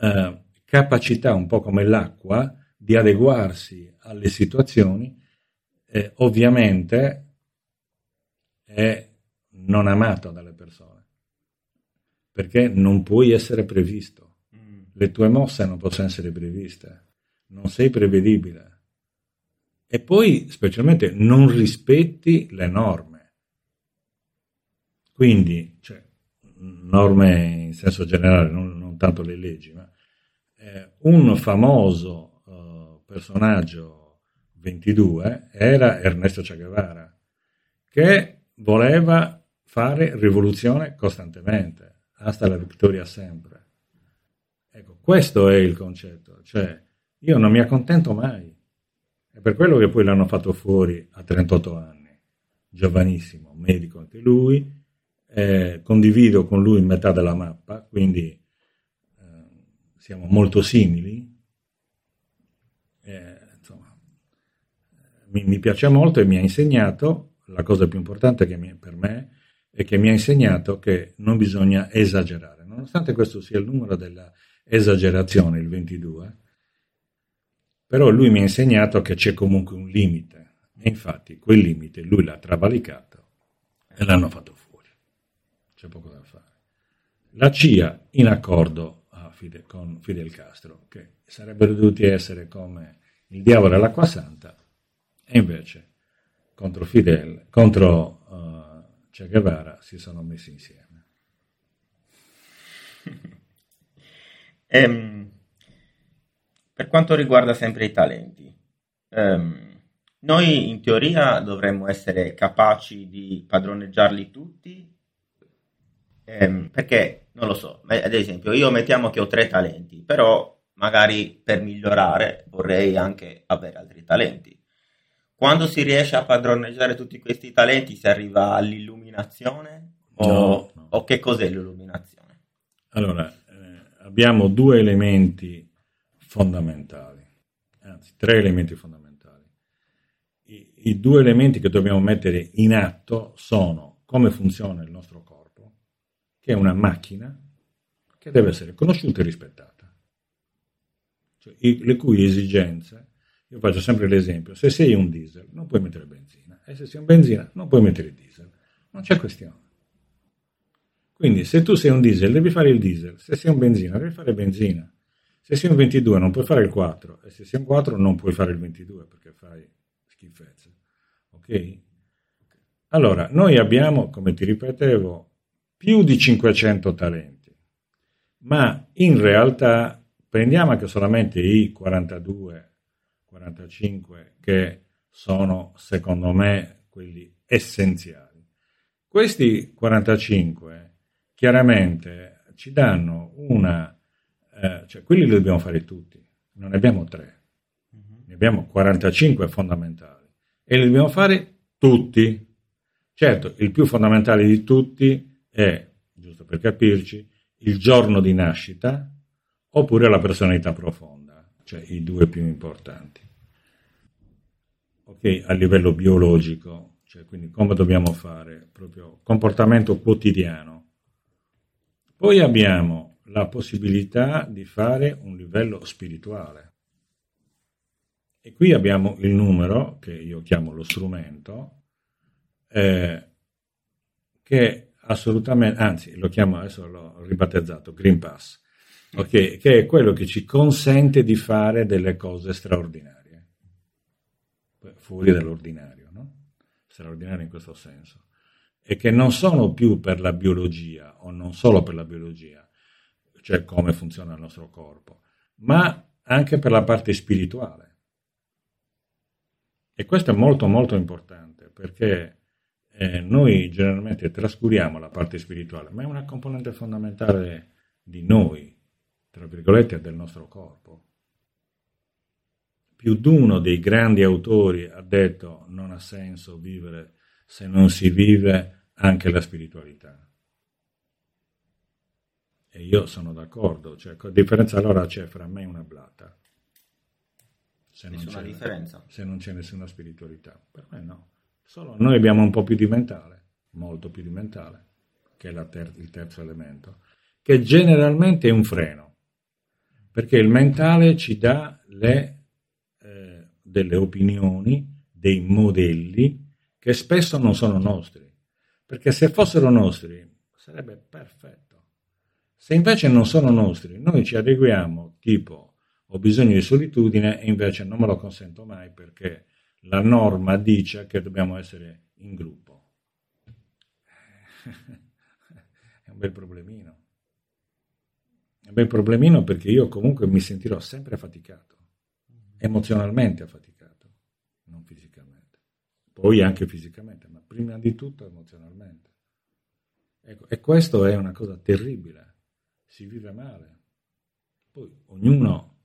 eh, capacità, un po' come l'acqua, di adeguarsi alle situazioni, eh, ovviamente è non dalle persone, perché non puoi essere previsto. Mm. Le tue mosse non possono essere previste non sei prevedibile e poi specialmente non rispetti le norme. Quindi, cioè, norme in senso generale, non, non tanto le leggi, ma eh, un famoso uh, personaggio 22 era Ernesto Che Guevara, che voleva fare rivoluzione costantemente, hasta la vittoria sempre. Ecco, questo è il concetto, cioè io non mi accontento mai. È per quello che poi l'hanno fatto fuori a 38 anni, giovanissimo, medico anche lui. Eh, condivido con lui metà della mappa, quindi eh, siamo molto simili. Eh, insomma, mi, mi, piace molto e mi ha insegnato, la cosa più importante mi, per me è che mi ha insegnato che non bisogna esagerare. Nonostante questo sia il numero della esagerazione, il 22, però lui mi ha insegnato che c'è comunque un limite e infatti quel limite lui l'ha travalicato e l'hanno fatto fuori. C'è poco da fare. La CIA in accordo Fide, con Fidel Castro, che sarebbero dovuti essere come il diavolo e l'acqua santa, e invece contro Fidel, contro Che Guevara si sono messi insieme. um, [LAUGHS] Per quanto riguarda sempre i talenti, ehm, noi in teoria dovremmo essere capaci di padroneggiarli tutti, ehm, perché non lo so, ad esempio io mettiamo che ho tre talenti, però magari per migliorare vorrei anche avere altri talenti. Quando si riesce a padroneggiare tutti questi talenti si arriva all'illuminazione? O, no, no. o che cos'è l'illuminazione? Allora, eh, abbiamo due elementi fondamentali, anzi tre elementi fondamentali. I, I, due elementi che dobbiamo mettere in atto sono come funziona il nostro corpo, che è una macchina che deve essere conosciuta e rispettata, cioè, le cui esigenze, io faccio sempre l'esempio, se sei un diesel non puoi mettere benzina, e se sei un benzina non puoi mettere diesel, non c'è questione. Quindi se tu sei un diesel devi fare il diesel, se sei un benzina devi fare benzina. Se sei un 22 non puoi fare il 4 e se sei un 4 non puoi fare il 22 perché fai schifezze. Ok? Allora, noi abbiamo, come ti ripetevo, più di 500 talenti, ma in realtà prendiamo anche solamente i 42, 45 che sono secondo me quelli essenziali. Questi 45 chiaramente ci danno una eh, cioè quelli li dobbiamo fare tutti, non ne abbiamo tre, uh-huh. ne abbiamo 45 fondamentali e li dobbiamo fare tutti. Certo, il più fondamentale di tutti è, giusto per capirci, il giorno di nascita oppure la personalità profonda, cioè i due più importanti. Ok, a livello biologico, cioè quindi come dobbiamo fare, proprio comportamento quotidiano. Poi abbiamo la possibilità di fare un livello spirituale. E qui abbiamo il numero, che io chiamo lo strumento, eh, che assolutamente, anzi lo chiamo adesso l'ho ribattezzato, Green Pass, okay, che è quello che ci consente di fare delle cose straordinarie, fuori dall'ordinario, no? straordinario in questo senso, e che non sono più per la biologia o non solo per la biologia, cioè come funziona il nostro corpo, ma anche per la parte spirituale. E questo è molto molto importante perché eh, noi generalmente trascuriamo la parte spirituale, ma è una componente fondamentale di noi, tra virgolette, del nostro corpo. Più di uno dei grandi autori ha detto non ha senso vivere se non si vive anche la spiritualità. E io sono d'accordo, cioè, che differenza allora c'è fra me e una blata? Se non, se non c'è nessuna spiritualità. Per me no. Solo noi abbiamo un po' più di mentale, molto più di mentale, che è ter- il terzo elemento, che generalmente è un freno, perché il mentale ci dà le, eh, delle opinioni, dei modelli che spesso non sono nostri, perché se fossero nostri sarebbe perfetto se invece non sono nostri, noi ci adeguiamo, tipo ho bisogno di solitudine e invece non me lo consento mai perché la norma dice che dobbiamo essere in gruppo. [LAUGHS] È un bel problemino. Un bel problemino perché io comunque mi sentirò sempre affaticato, emozionalmente affaticato, non fisicamente. Poi anche fisicamente, ma prima di tutto emozionalmente. Ecco, e questo è una cosa terribile si vive male. Poi ognuno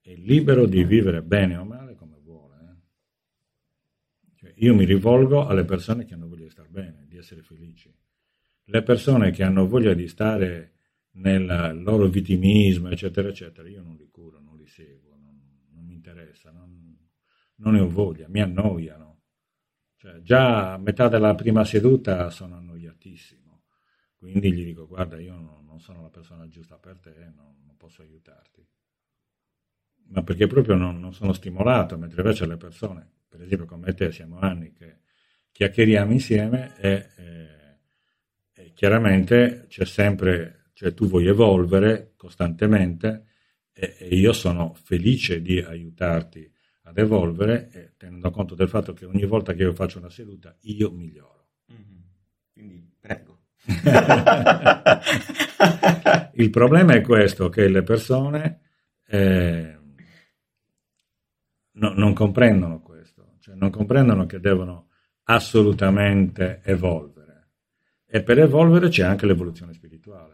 è libero di vivere bene o male come vuole. Eh? Cioè, io mi rivolgo alle persone che hanno voglia di stare bene, di essere felici. Le persone che hanno voglia di stare nel loro vittimismo, eccetera, eccetera, io non li curo, non li seguo, non, non mi interessa, non, non, ne ho voglia, mi annoiano. Cioè, già a metà della prima seduta sono annoiatissimo. Quindi gli dico, guarda, io non, non sono la persona giusta per te, non, non, posso aiutarti. Ma perché proprio non, sono stimolato, mentre invece le persone, per esempio come te, siamo anni che chiacchieriamo insieme e, e, e chiaramente c'è sempre, cioè tu vuoi evolvere costantemente e, e io sono felice di aiutarti ad evolvere e tenendo conto del fatto che ogni volta che io faccio una seduta io miglioro. Mm-hmm. Quindi prego. [LAUGHS] Il problema è questo, che le persone eh, no, non comprendono questo, cioè non comprendono che devono assolutamente evolvere. E per evolvere c'è anche l'evoluzione spirituale.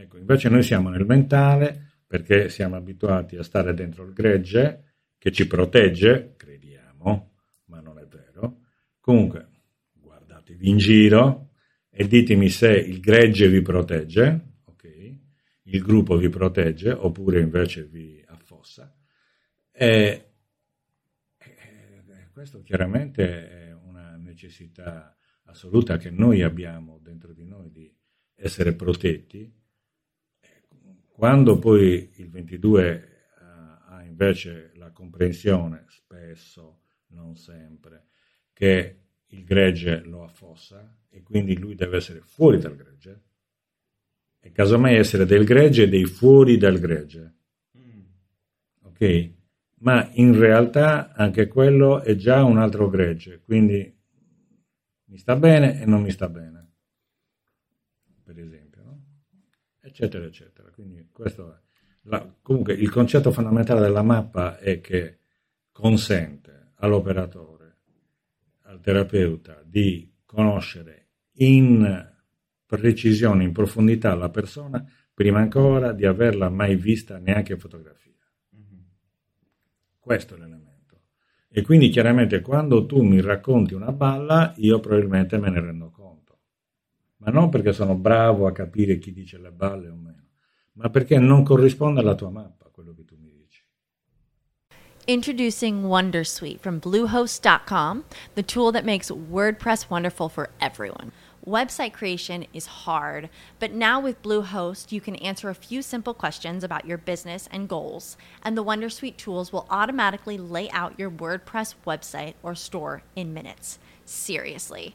Ecco, invece noi siamo nel mentale perché siamo abituati a stare dentro il gregge che ci protegge, crediamo, ma non è vero. Comunque, guardatevi in giro e ditemi se il gregge vi protegge, okay? il gruppo vi protegge oppure invece vi affossa. E, e questo chiaramente è una necessità assoluta che noi abbiamo dentro di noi di essere protetti. Quando poi il 22 ha invece la comprensione, spesso, non sempre, che il gregge lo affossa e quindi lui deve essere fuori dal gregge e casomai essere del gregge e dei fuori dal gregge. Ok? Ma in realtà anche quello è già un altro gregge, quindi mi sta bene e non mi sta bene, per esempio, no? eccetera, eccetera. Quindi questo è. La, comunque il concetto fondamentale della mappa è che consente all'operatore, al terapeuta, di conoscere in precisione, in profondità la persona prima ancora di averla mai vista neanche in fotografia. Questo è l'elemento. E quindi chiaramente quando tu mi racconti una balla, io probabilmente me ne rendo conto. Ma non perché sono bravo a capire chi dice le balle o meno, ma perché non corrisponde alla tua mappa quello che tu mi dici. Introducing Wondersuite from Bluehost.com, the tool that makes WordPress wonderful for everyone. Website creation is hard, but now with Bluehost, you can answer a few simple questions about your business and goals, and the Wondersuite tools will automatically lay out your WordPress website or store in minutes. Seriously.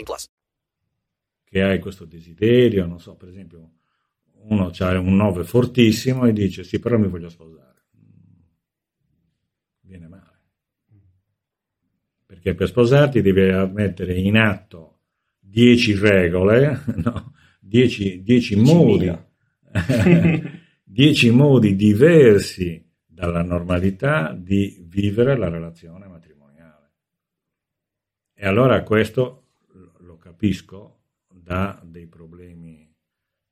plus. Che hai questo desiderio, non so, per esempio, uno ha un 9 fortissimo e dice sì, però mi voglio sposare. Viene male. Perché per sposarti devi mettere in atto 10 regole, [LAUGHS] no? 10, 10 modi, [LAUGHS] 10 modi diversi dalla normalità di vivere la relazione matrimoniale. E allora questo lo capisco dà dei problemi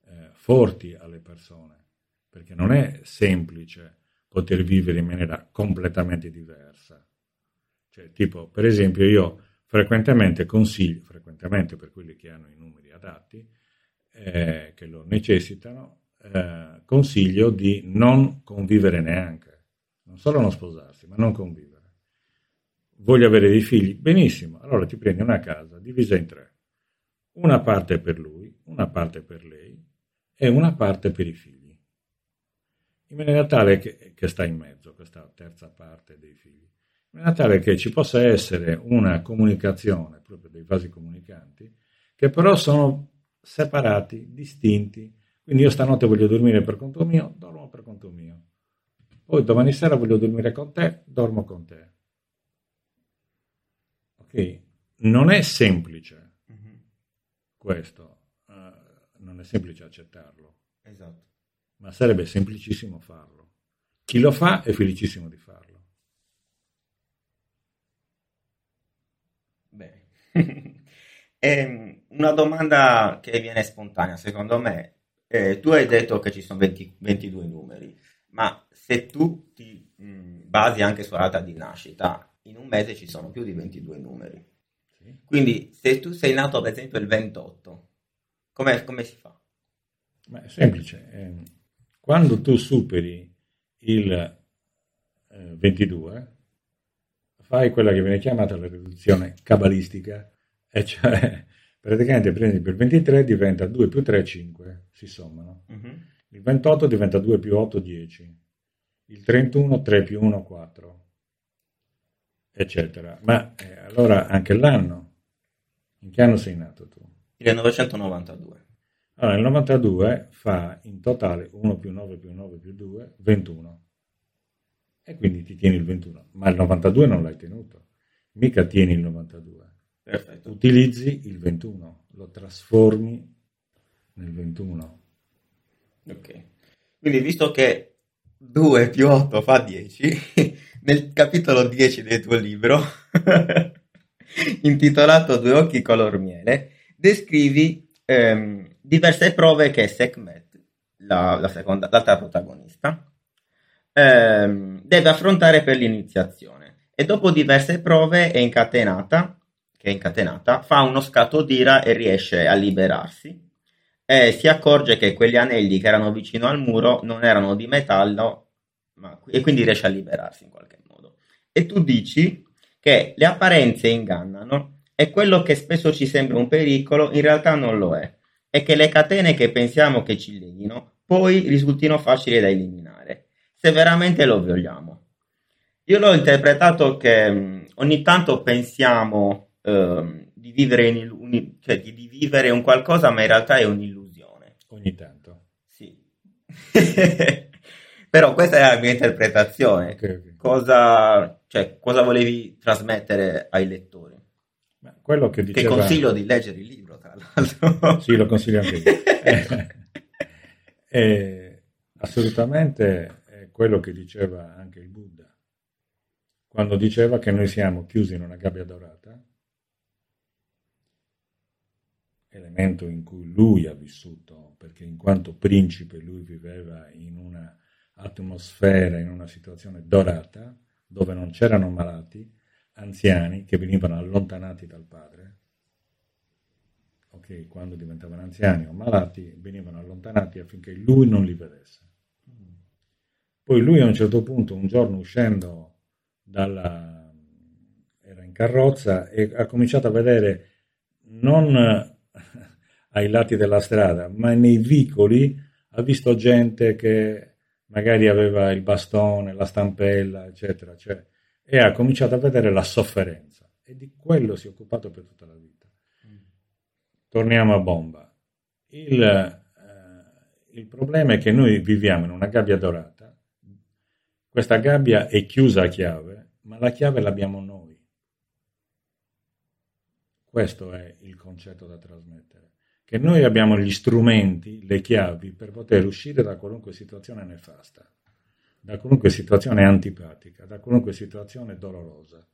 eh, forti alle persone, perché non è semplice poter vivere in maniera completamente diversa. Cioè, tipo, per esempio, io frequentemente consiglio, frequentemente per quelli che hanno i numeri adatti, eh, che lo necessitano, eh, consiglio di non convivere neanche, non solo non sposarsi, ma non convivere. Voglio avere dei figli? Benissimo, allora ti prendi una casa divisa in tre, una parte per lui, una parte per lei e una parte per i figli. In maniera tale che, che sta in mezzo questa terza parte dei figli, in maniera tale che ci possa essere una comunicazione proprio dei vasi comunicanti, che però sono separati, distinti. Quindi io stanotte voglio dormire per conto mio, dormo per conto mio. Poi domani sera voglio dormire con te, dormo con te. Ok? Non è semplice questo, uh, non è semplice accettarlo. Esatto. Ma sarebbe semplicissimo farlo. Chi lo fa è felicissimo di farlo. Bene. [LAUGHS] E una domanda che viene spontanea, secondo me. Eh, tu hai detto che ci sono 20, 22 numeri, ma se tu ti mh, basi anche sulla data di nascita, in un mese ci sono più di 22 numeri. Sì. Quindi se tu sei nato ad esempio il 28, come, come si fa? Ma è semplice. eh, Quando tu superi il eh, 22, fai quella che viene chiamata la riduzione cabalistica, e cioè [LAUGHS] praticamente prendi il 23 diventa 2 più 3 5, si sommano. Mhm. Il 28 diventa 2 più 8 10. Il 31 3 più 1 4. Eccetera. Ma eh, allora anche l'anno In che anno sei nato tu? 1992. Allora, il 92 fa in totale 1 più 9 più 9 più 2, 21. E quindi ti tieni il 21. Ma il 92 non l'hai tenuto. Mica tieni il 92. Perfetto. Utilizzi il 21, lo trasformi nel 21. Ok. Quindi visto che 2 più 8 fa 10, nel capitolo 10 del tuo libro, [LAUGHS] intitolato Due occhi color miele, descrivi ehm, diverse prove che Sekhmet, la, la seconda, l'altra protagonista, ehm, deve affrontare per l'iniziazione. E dopo diverse prove è incatenata, che è incatenata, fa uno scatto d'ira e riesce a liberarsi. E si accorge che quegli anelli che erano vicino al muro non erano di metallo, ma- e quindi riesce a liberarsi in qualche modo. E tu dici che le apparenze ingannano e quello che spesso ci sembra un pericolo in realtà non lo è e che le catene che pensiamo che ci leghino poi risultino facili da eliminare, se veramente lo vogliamo. Io l'ho interpretato che mh, ogni tanto pensiamo ehm, di, vivere in cioè, di, di vivere un qualcosa, ma in realtà è un'illusione. Ogni tanto. Sì. [LAUGHS] Però questa è la mia interpretazione. Ok, ok. Cosa, cioè, cosa volevi trasmettere ai lettori? Ma quello che Che diceva... consiglio di leggere il libro, tra l'altro. Sì, lo consiglio anche io. [LAUGHS] Eh, eh, assolutamente è quello che diceva anche il Buddha, quando diceva che noi siamo chiusi in una gabbia dorata, elemento in cui lui ha vissuto, perché in quanto principe lui viveva in una atmosfera, in una situazione dorata, dove non c'erano malati, anziani che venivano allontanati dal padre, ok, quando diventavano anziani o malati, venivano allontanati affinché lui non li vedesse. Poi lui a un certo punto, un giorno uscendo dalla... era in carrozza e ha cominciato a vedere non [LAUGHS] ai lati della strada, ma nei vicoli ha visto gente che magari aveva il bastone, la stampella, eccetera, cioè, e ha cominciato a vedere la sofferenza e di quello si è occupato per tutta la vita. Torniamo a bomba. Il, eh, il problema è che noi viviamo in una gabbia dorata, questa gabbia è chiusa a chiave, ma la chiave l'abbiamo noi. Questo è il concetto da trasmettere, che noi abbiamo gli strumenti, le chiavi per poter uscire da qualunque situazione nefasta, da qualunque situazione antipatica, da qualunque situazione dolorosa.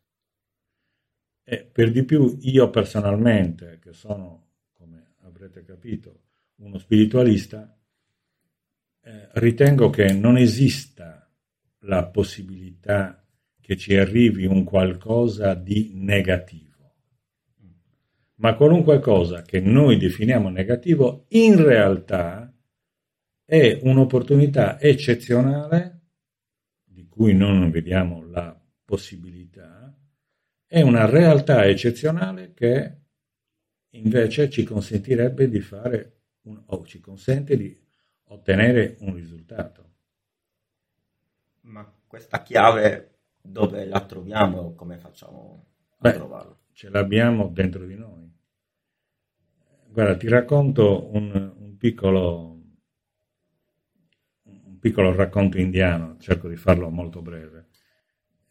E per di più io personalmente, che sono, come avrete capito, uno spiritualista, eh, ritengo che non esista la possibilità che ci arrivi un qualcosa di negativo. Ma qualunque cosa che noi definiamo negativo, in realtà è un'opportunità eccezionale, di cui non vediamo la possibilità, è una realtà eccezionale che invece ci consentirebbe di fare, un, o ci consente di ottenere un risultato. Ma questa chiave dove la troviamo? Come facciamo a Beh, trovarla? ce l'abbiamo dentro di noi. Guarda, ti racconto un, un piccolo, un piccolo racconto indiano, cerco di farlo molto breve.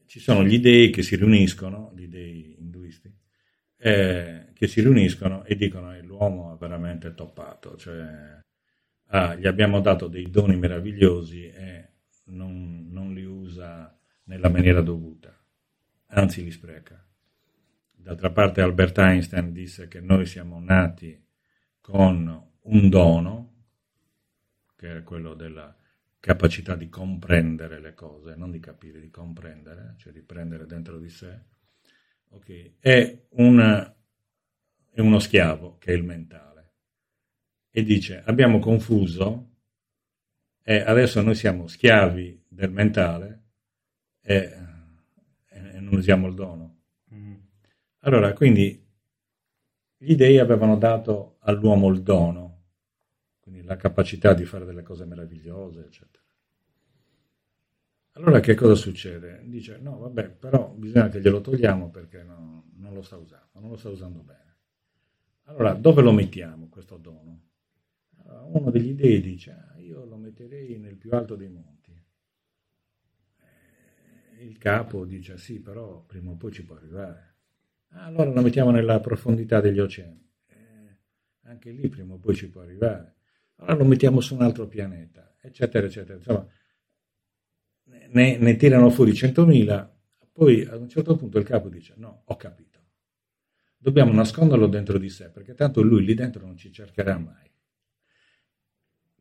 Ci sono gli dei che si riuniscono, gli dei induisti, eh, che si riuniscono e dicono che l'uomo ha veramente toppato, cioè ah, gli abbiamo dato dei doni meravigliosi e non, non li usa nella maniera dovuta, anzi li spreca. D'altra parte Albert Einstein disse che noi siamo nati con un dono, che è quello della capacità di comprendere le cose, non di capire, di comprendere, cioè di prendere dentro di sé, ok, è, un, è uno schiavo che è il mentale. E dice, abbiamo confuso e adesso noi siamo schiavi del mentale e, e non usiamo il dono. Allora, quindi gli dei avevano dato all'uomo il dono, quindi la capacità di fare delle cose meravigliose, eccetera. Allora che cosa succede? Dice, no, vabbè, però bisogna che glielo togliamo perché no- non lo sta usando, non lo sta usando bene. Allora, dove lo mettiamo questo dono? Allora, uno degli dei dice, ah, io lo metterei nel più alto dei monti. Eh, il capo dice, sì, però prima o poi ci può arrivare. Allora lo mettiamo nella profondità degli oceani. Eh, anche lì prima o poi ci può arrivare. Allora lo mettiamo su un altro pianeta, eccetera, eccetera. Insomma, ne, ne tirano fuori 100.000, poi ad un certo punto il capo dice, no, ho capito dobbiamo nasconderlo dentro di sé, perché tanto lui lì dentro non ci cercherà mai.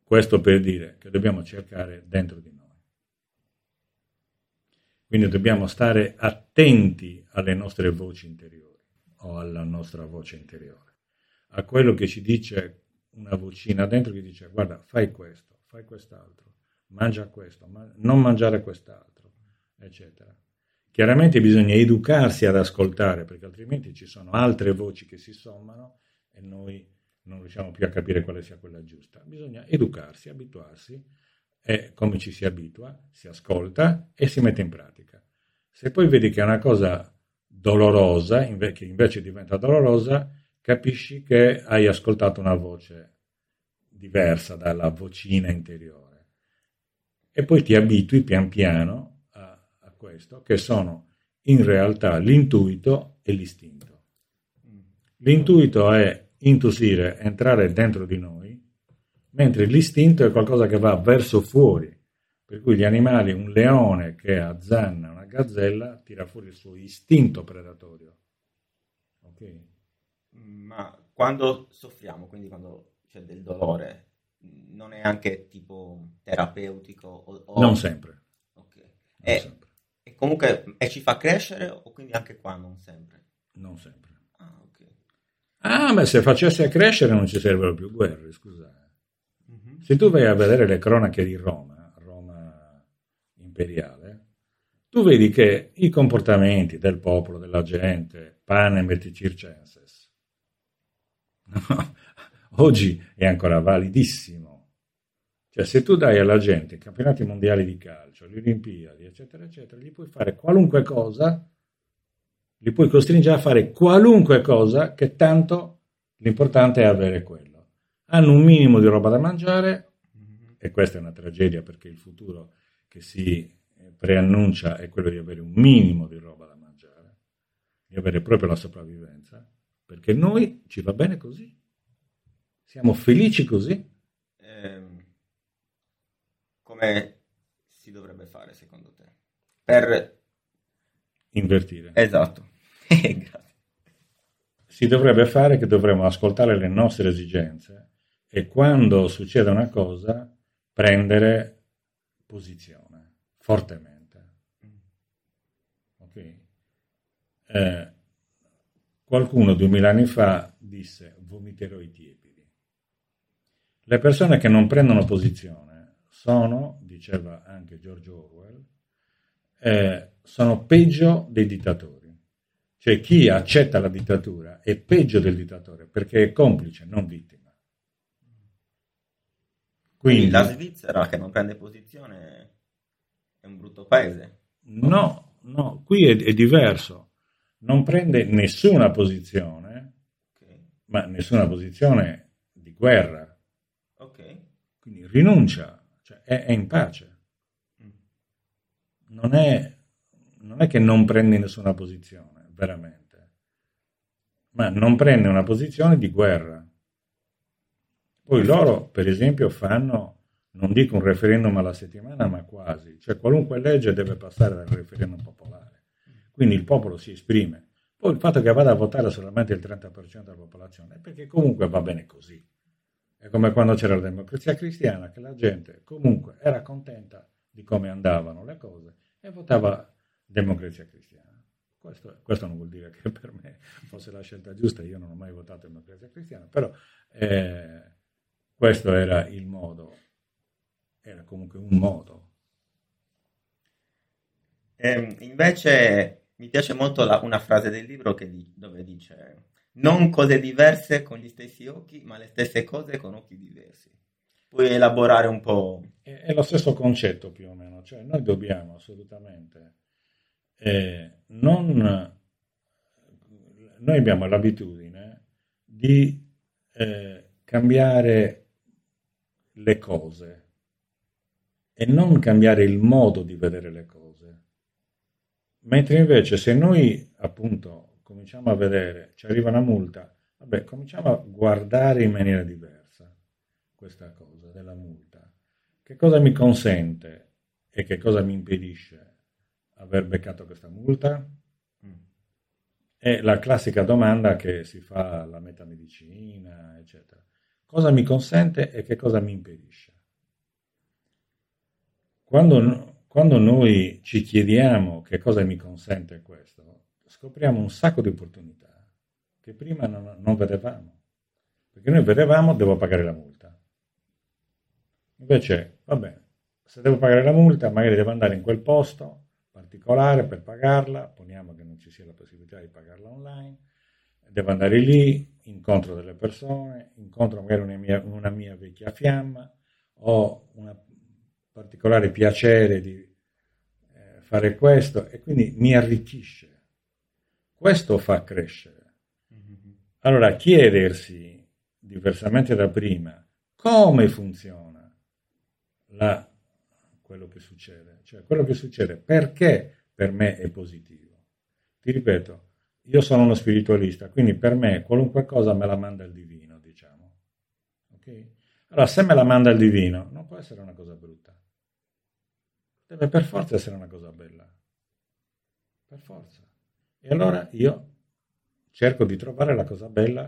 Questo per dire che dobbiamo cercare dentro di noi. Quindi dobbiamo stare attenti alle nostre voci interiori o alla nostra voce interiore, a quello che ci dice una vocina dentro che dice guarda fai questo, fai quest'altro, mangia questo, ma non mangiare quest'altro, eccetera. Chiaramente bisogna educarsi ad ascoltare, perché altrimenti ci sono altre voci che si sommano e noi non riusciamo più a capire quale sia quella giusta. Bisogna educarsi, abituarsi e come ci si abitua, si ascolta e si mette in pratica. Se poi vedi che è una cosa dolorosa, che invece diventa dolorosa, capisci che hai ascoltato una voce diversa dalla vocina interiore. E poi ti abitui pian piano questo, che sono in realtà l'intuito e l'istinto. L'intuito è intusire, entrare dentro di noi, mentre l'istinto è qualcosa che va verso fuori. Per cui gli animali, un leone che azzanna una gazzella, tira fuori il suo istinto predatorio. Ok? Ma quando soffriamo, quindi quando c'è del dolore, non è anche tipo terapeutico? O, o... Non sempre. Ok. Non e, sempre. E comunque e ci fa crescere o quindi anche qua non sempre? Non sempre. Ah, ok. Ah, ma se facesse crescere non ci sarebbero più guerre, scusate. Se tu vai a vedere le cronache di Roma, Roma imperiale, tu vedi che i comportamenti del popolo, della gente, panem et circenses, [LAUGHS] oggi è ancora validissimo cioè, se tu dai alla gente i campionati mondiali di calcio, le Olimpiadi, eccetera, eccetera, gli puoi fare qualunque cosa, li puoi costringere a fare qualunque cosa, che tanto l'importante è avere quello. Hanno un minimo di roba da mangiare, e questa è una tragedia perché il futuro che si preannuncia è quello di avere un minimo di roba da mangiare, di avere proprio la sopravvivenza, perché noi ci va bene così. Siamo felici così. Eh come si dovrebbe fare secondo te? Per invertire. Esatto. [LAUGHS] si dovrebbe fare che dovremmo ascoltare le nostre esigenze e quando succede una cosa prendere posizione fortemente. Ok? Eh, qualcuno duemila anni fa disse vomiterò i tiepidi. Le persone che non prendono posizione sono, diceva anche George Orwell, eh, sono peggio dei dittatori. Cioè chi accetta la dittatura è peggio del dittatore perché è complice, non vittima. Quindi la Svizzera che non prende posizione è un brutto paese? No, no, qui è, è diverso. Non prende nessuna posizione, okay. ma nessuna posizione di guerra. Okay. Quindi rinuncia cioè è, è in pace. Non è, non è che non prendi nessuna posizione, veramente, ma non prende una posizione di guerra. Poi loro, per esempio, fanno, non dico un referendum alla settimana, ma quasi, cioè qualunque legge deve passare dal referendum popolare. Quindi il popolo si esprime. Poi il fatto che vada a votare solamente il 30% della popolazione perché comunque va bene così. È come quando c'era la democrazia cristiana, che la gente comunque era contenta di come andavano le cose e votava democrazia cristiana. Questo, questo non vuol dire che per me fosse la scelta giusta, io non ho mai votato democrazia cristiana, però eh, questo era il modo, era comunque un modo. Eh, invece mi piace molto la, una frase del libro che, dove dice non cose diverse con gli stessi occhi, ma le stesse cose con occhi diversi. Puoi elaborare un po'? È, lo stesso concetto più o meno, cioè noi dobbiamo assolutamente eh, non... Noi abbiamo l'abitudine di di eh, cambiare le cose e non cambiare il modo di vedere le cose. Mentre invece se noi appunto cominciamo a vedere, ci arriva una multa, vabbè, cominciamo a guardare in maniera diversa questa cosa della multa. Che cosa mi consente e che cosa mi impedisce aver beccato questa multa? È la classica domanda che si fa alla metamedicina, eccetera. Cosa mi consente e che cosa mi impedisce? Quando, quando noi ci chiediamo che cosa mi consente questo, scopriamo un sacco di opportunità che prima non, non vedevamo. Perché noi vedevamo devo pagare la multa. Invece, va bene, se devo pagare la multa, magari devo andare in quel posto particolare per pagarla, poniamo che non ci sia la possibilità di pagarla online, devo andare lì, incontro delle persone, incontro magari una mia, una mia vecchia fiamma, ho un particolare piacere di eh, fare questo e quindi mi arricchisce. Questo fa crescere. Allora chiedersi, diversamente da prima, come funziona la quello che succede, cioè quello che succede perché per me è positivo. Ti ripeto, io sono uno spiritualista, quindi per me qualunque cosa me la manda il divino, diciamo. Okay? Allora, se me la manda il divino, non può essere una cosa brutta. Deve per forza essere una cosa bella. Per forza. E allora io cerco di trovare la cosa bella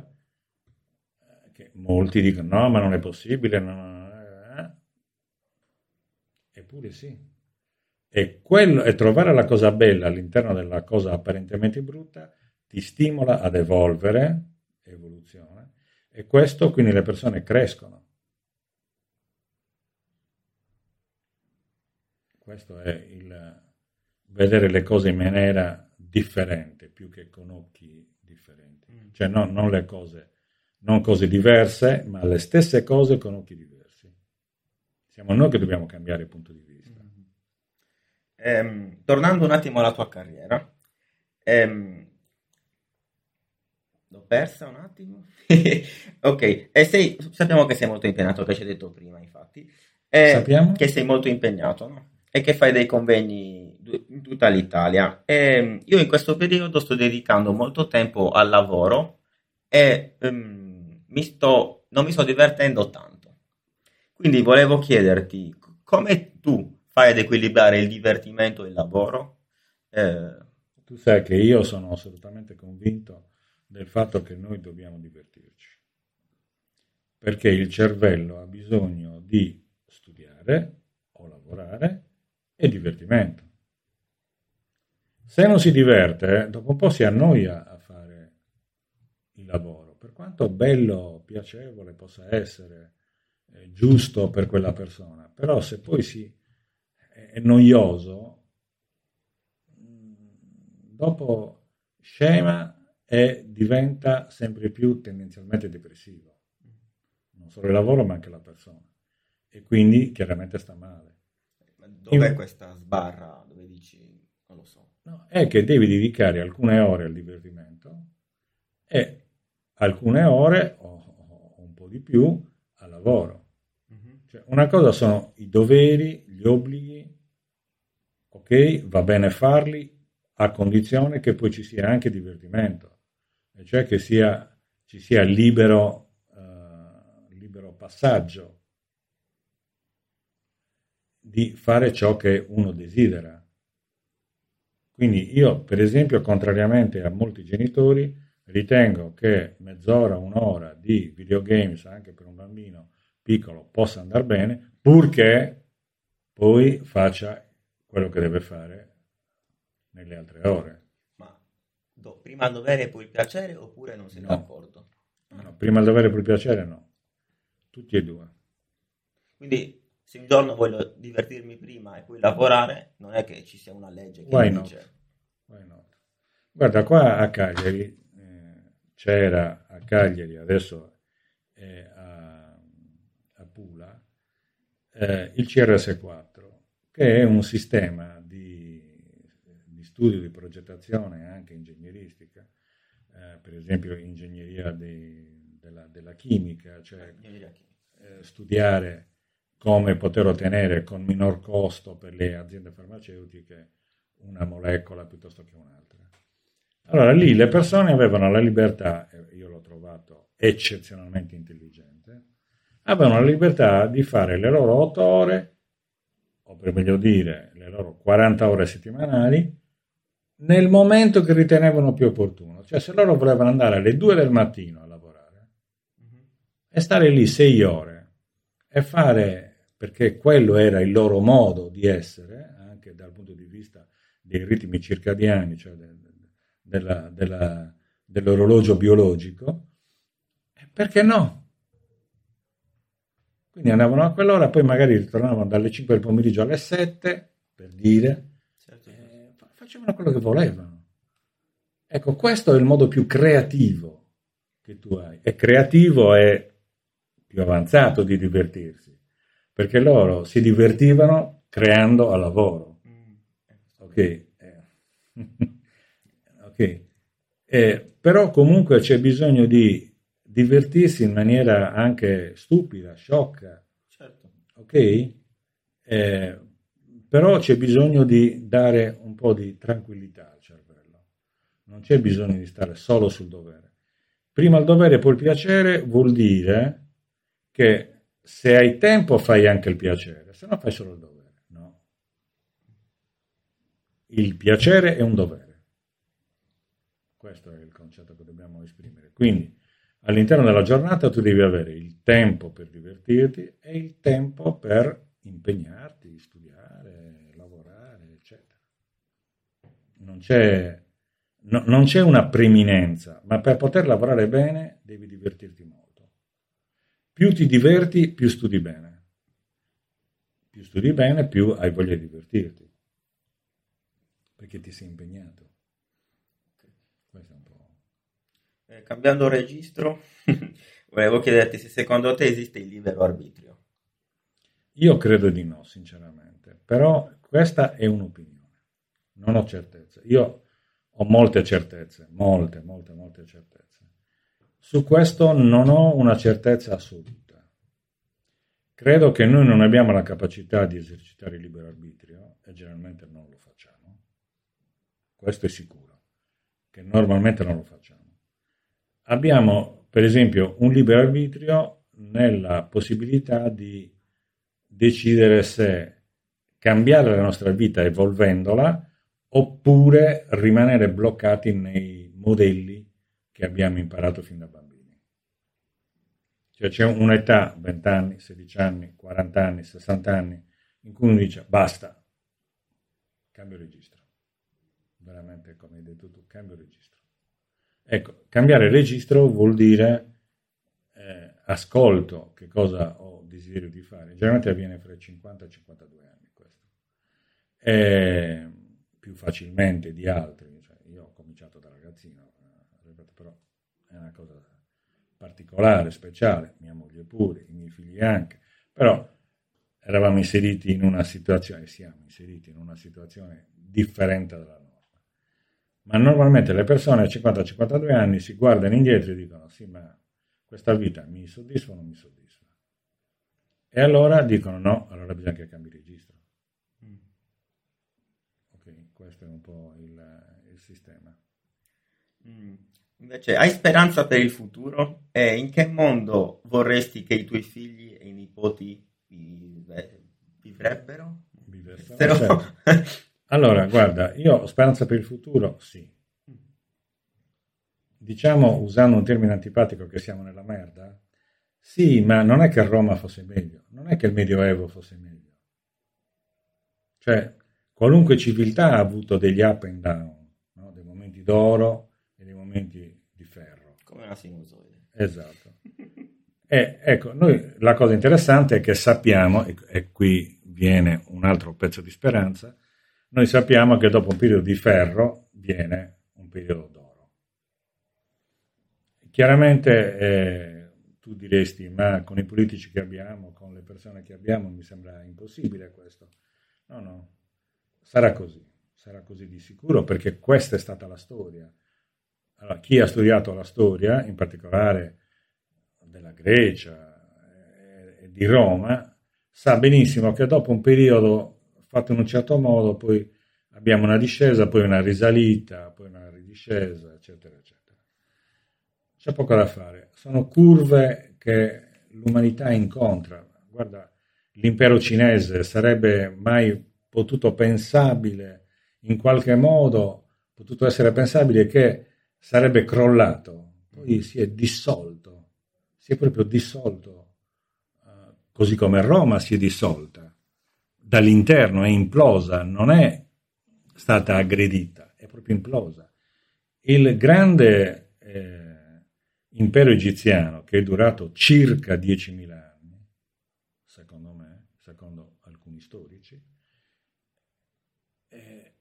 eh, che molti dicono no, ma non è possibile, no, no, Eppure sì. E, quello, e trovare la cosa bella all'interno della cosa apparentemente brutta ti stimola ad evolvere, evoluzione, e questo quindi le persone crescono. Questo è il vedere le cose in maniera differente, più che con occhi differenti. Mm. Cioè no, non le cose, non cose diverse, ma le stesse cose con occhi diversi. Siamo noi che dobbiamo cambiare il punto di vista. Ehm, tornando un attimo alla tua carriera, ehm, l'ho persa un attimo. [LAUGHS] ok, e sei, sappiamo che sei molto impegnato, che ci hai detto prima, infatti. Eh, sappiamo? Che sei molto impegnato, no? E che fai dei convegni in tutta l'Italia. E ehm, io in questo periodo sto dedicando molto tempo al lavoro e um, mi sto, non mi sto divertendo tanto. Quindi volevo chiederti come tu fai ad equilibrare il divertimento e il lavoro? Eh... Tu sai che io sono assolutamente convinto del fatto che noi dobbiamo divertirci, perché il cervello ha bisogno di studiare o lavorare e divertimento. Se non si diverte, dopo un po' si annoia a fare il lavoro, per quanto bello, piacevole possa essere eh, giusto per quella persona, però se poi si, è noioso, mm, dopo scema e diventa sempre più tendenzialmente depressivo. Non solo il lavoro, ma anche la persona. E quindi chiaramente sta male. Ma dov'è In... questa sbarra dove dici non lo so? No, è che devi dedicare alcune ore al divertimento e alcune ore o, o un po' di più al lavoro. Cioè, una cosa sono i doveri, gli obblighi, ok, va bene farli a condizione che poi ci sia anche divertimento, e cioè che sia, ci sia libero, uh, libero passaggio di fare ciò che uno desidera. Quindi io, per esempio, contrariamente a molti genitori, ritengo che mezz'ora, un'ora di videogames anche per un bambino piccolo possa andare bene, purché poi faccia quello che deve fare nelle altre ore. Do, prima il dovere e poi il piacere oppure non siete no. d'accordo? No, prima il dovere e poi il piacere no, tutti e due. Quindi se un giorno voglio divertirmi prima e poi lavorare, non è che ci sia una legge che Why dice... Why not? Guarda, qua a Cagliari, eh, c'era a Cagliari, adesso è eh, il CRS4, che è un sistema studio, di progettazione anche ingegneristica, eh, per esempio ingegneria dei, della, della chimica, cioè eh, studiare come poter ottenere con minor costo per le aziende farmaceutiche una molecola piuttosto che un'altra. Allora lì le persone avevano la libertà, io l'ho trovato eccezionalmente intelligente, avevano la libertà di fare le loro 8 ore, o per meglio dire le loro 40 ore settimanali, nel momento che ritenevano più opportuno. Cioè se loro volevano andare alle 2 del mattino a lavorare e stare lì 6 ore e fare, perché quello era il loro modo di essere, anche dal punto di vista dei ritmi circadiani, cioè de, della, della, dell'orologio biologico, perché no? Quindi andavano a quell'ora, poi magari ritornavano dalle 5 del pomeriggio alle 7, per dire, eh, facevano quello che volevano. Ecco, questo è il modo più creativo che tu hai. E creativo è più avanzato di divertirsi, perché loro si divertivano creando a lavoro. Mm. Ok? Eh. [LAUGHS] ok. Eh, però comunque c'è bisogno di divertirsi in maniera anche stupida, sciocca. Certo. Ok? Eh, però c'è bisogno di dare un po' di tranquillità al cervello. Non c'è bisogno di stare solo sul dovere. Prima il dovere e poi il piacere vuol dire che se hai tempo fai anche il piacere, se no fai solo il dovere. No. Il piacere è un dovere. Questo è il concetto che dobbiamo esprimere. Quindi all'interno della giornata tu devi avere il tempo per divertirti e il tempo per impegnarti, studiare, lavorare, eccetera. Non c'è, no, non c'è una preminenza, ma per poter lavorare bene devi divertirti molto. Più ti diverti, più studi bene. Più studi bene, più hai voglia di divertirti, perché ti sei impegnato. Eh, cambiando registro, [LAUGHS] volevo chiederti se secondo te esiste il libero arbitrio. Io credo di no, sinceramente, però questa è un'opinione, non ho certezze. Io ho molte certezze, molte, molte, molte certezze. Su questo non ho una certezza assoluta. Credo che noi non abbiamo la capacità di esercitare il libero arbitrio e generalmente non lo facciamo. Questo è sicuro, che normalmente non lo facciamo abbiamo per esempio un libero arbitrio nella possibilità di decidere se cambiare la nostra vita evolvendola oppure rimanere bloccati nei modelli che abbiamo imparato fin da bambini. Cioè c'è un'età, 20 anni, 16 anni, 40 anni, 60 anni, in cui uno dice basta, cambio registro. Veramente come hai detto tu, cambio registro. Ecco, cambiare registro vuol dire eh, ascolto che cosa ho desiderio di fare. Generalmente avviene fra i 50 e i 52 anni questo. E più facilmente di altri. Cioè, io ho cominciato da ragazzino, eh, però è una cosa particolare, speciale, mia moglie pure, i miei figli anche. Però eravamo inseriti in una situazione, siamo inseriti in una situazione differente dalla nostra ma normalmente le persone a 50-52 anni si guardano indietro e dicono sì, ma questa vita mi soddisfa o non mi soddisfa? E allora dicono no, allora bisogna che cambi registro. Mm. Ok, questo è un po' il, il sistema. Mm. Invece, hai speranza per il futuro? E in che mondo vorresti che i tuoi figli e i nipoti vivrebbero? Vivessero? Certo. [LAUGHS] Allora, guarda, io ho speranza per il futuro, sì. Diciamo, usando un termine antipatico, che siamo nella merda? Sì, ma non è che Roma fosse meglio, non è che il Medioevo fosse meglio. Cioè, qualunque civiltà ha avuto degli up and down, no? dei momenti d'oro e dei momenti di ferro. Come una sinusoide. Esatto. E ecco, noi la cosa interessante è che sappiamo, e, e qui viene un altro pezzo di speranza, noi sappiamo che dopo un periodo di ferro viene un periodo d'oro. Chiaramente eh, tu diresti, ma con i politici che abbiamo, con le persone che abbiamo, mi sembra impossibile questo. No, no, sarà così, sarà così di sicuro, perché questa è stata la storia. Allora, chi ha studiato la storia, in particolare della Grecia e di Roma, sa benissimo che dopo un periodo fatto in un certo modo, poi abbiamo una discesa, poi una risalita, poi una ridiscesa, eccetera, eccetera. C'è poco da fare. Sono curve che l'umanità incontra. Guarda, l'impero cinese sarebbe mai potuto pensabile, in qualche modo, potuto essere pensabile che sarebbe crollato, poi si è dissolto, si è proprio dissolto, uh, così come Roma si è dissolta, dall'interno è implosa, non è stata aggredita, è proprio implosa. Il grande eh, impero egiziano, che è durato circa 10.000 anni, secondo me, secondo alcuni storici, eh,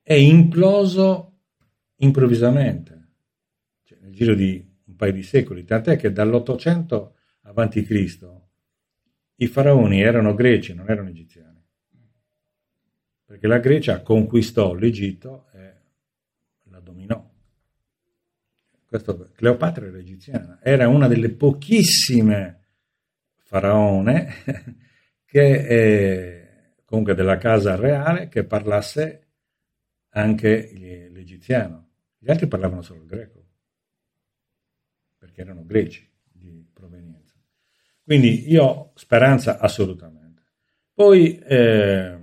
è imploso improvvisamente, cioè nel giro di un paio di secoli, tant'è che dall'800 avanti Cristo i faraoni erano greci, non erano egiziani. Perché la Grecia conquistò l'Egitto e la dominò. Questo, Cleopatra era egiziana, era una delle pochissime faraone [LAUGHS] che eh, comunque della casa reale che parlasse anche l'egiziano. Gli altri parlavano solo il greco, perché erano greci di provenienza. Quindi io speranza assolutamente. Poi eh,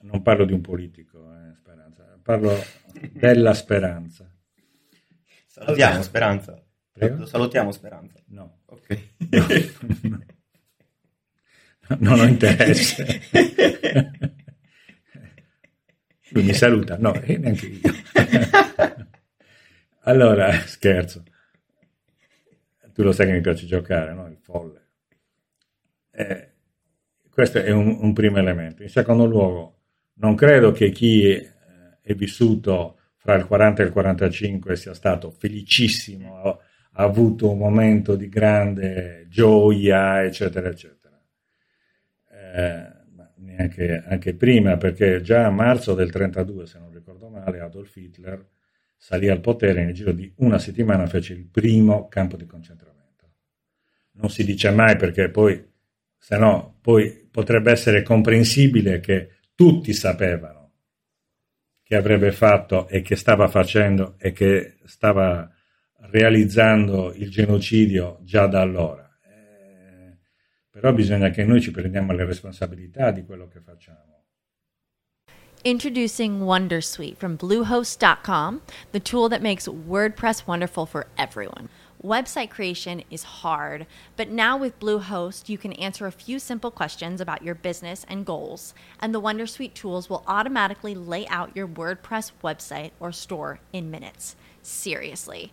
non parlo di un politico, eh, Speranza, parlo della speranza. Salutiamo Speranza. Prego? Lo salutiamo Speranza. No. Ok. No. [LAUGHS] Non ho interesse. [LAUGHS] Lui mi saluta, no, e neanche io. [LAUGHS] Allora, scherzo. Tu lo sai che mi piace giocare, no? Il folle. Eh, questo è un, un primo elemento. In secondo luogo, non credo che chi eh, è vissuto fra il 40 e il 45 sia stato felicissimo, ha, ha avuto un momento di grande gioia, eccetera, eccetera. Eh, neanche anche prima, perché già a marzo del 32, se non ricordo male, Adolf Hitler salì al potere e nel giro di una settimana fece il primo campo di concentramento. Non si dice mai perché poi, se no, poi potrebbe essere comprensibile che tutti sapevano che avrebbe fatto e che stava facendo e che stava realizzando il genocidio già da allora. Però bisogna che noi ci prendiamo le responsabilità di quello che facciamo. Introducing Wondersuite from Bluehost.com, the tool that makes WordPress wonderful for everyone. Website creation is hard, but now with Bluehost, you can answer a few simple questions about your business and goals, and the Wondersuite tools will automatically lay out your WordPress website or store in minutes. Seriously.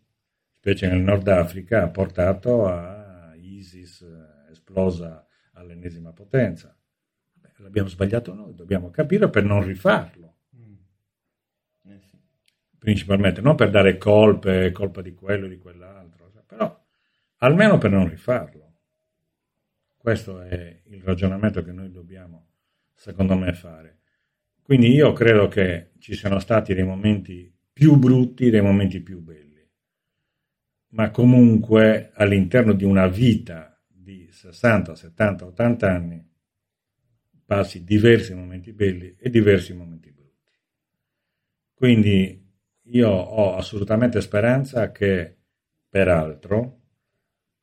specie nel Nord Africa, ha portato a ISIS eh, esplosa all'ennesima potenza. Beh, l'abbiamo sbagliato noi, dobbiamo capire per non rifarlo. Eh sì. Principalmente, non per dare colpe, colpa di quello e di quell'altro, però almeno per non rifarlo. Questo è il ragionamento che noi dobbiamo, secondo me, fare. Quindi io credo che ci siano stati dei momenti più brutti dei momenti più belli, ma comunque all'interno di una vita di 60, 70, 80 anni passi diversi momenti belli e diversi momenti brutti. Quindi io ho assolutamente speranza che, peraltro,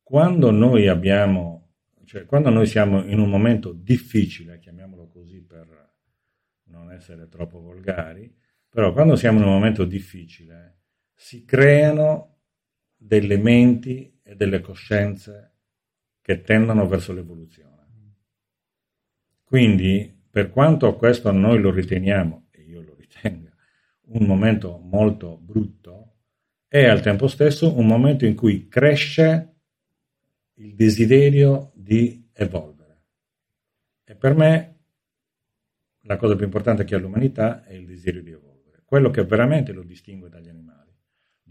quando noi abbiamo, cioè quando noi siamo in un momento difficile, chiamiamolo così per non essere troppo volgari, però quando siamo in un momento difficile si creano delle menti e delle coscienze che tendono verso l'evoluzione. Quindi, per quanto questo noi lo riteniamo, e io lo ritengo, un momento molto brutto, è al tempo stesso un momento in cui cresce il desiderio di evolvere. E per me la cosa più importante che ha l'umanità è il desiderio di evolvere. Quello che veramente lo distingue dagli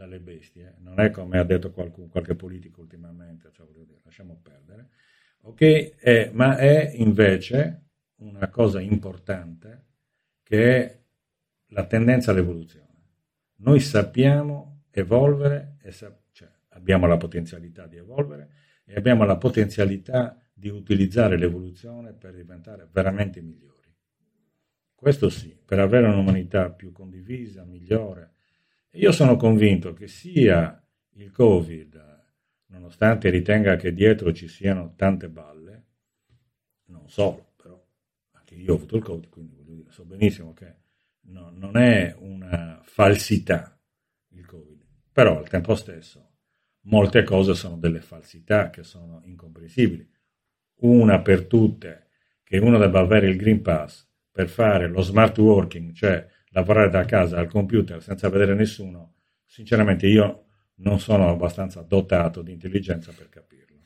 dalle bestie, non è come ha detto qualcuno, qualche politico ultimamente, cioè dire, lasciamo perdere, okay? è, ma è invece una cosa importante che è la tendenza all'evoluzione. Noi sappiamo evolvere, e sa- cioè abbiamo la potenzialità di evolvere e abbiamo la potenzialità di utilizzare l'evoluzione per diventare veramente migliori. Questo sì, per avere un'umanità più condivisa, migliore. Io sono convinto che sia il Covid, nonostante ritenga che dietro ci siano tante balle, non solo, io ho avuto il Covid, quindi so benissimo che no, non è una falsità il Covid, però al tempo stesso molte cose sono delle falsità che sono incomprensibili. Una per tutte, che uno debba avere il Green Pass per fare lo smart working, cioè lavorare da casa al computer senza vedere nessuno, sinceramente io non sono abbastanza dotato di intelligenza per capirlo.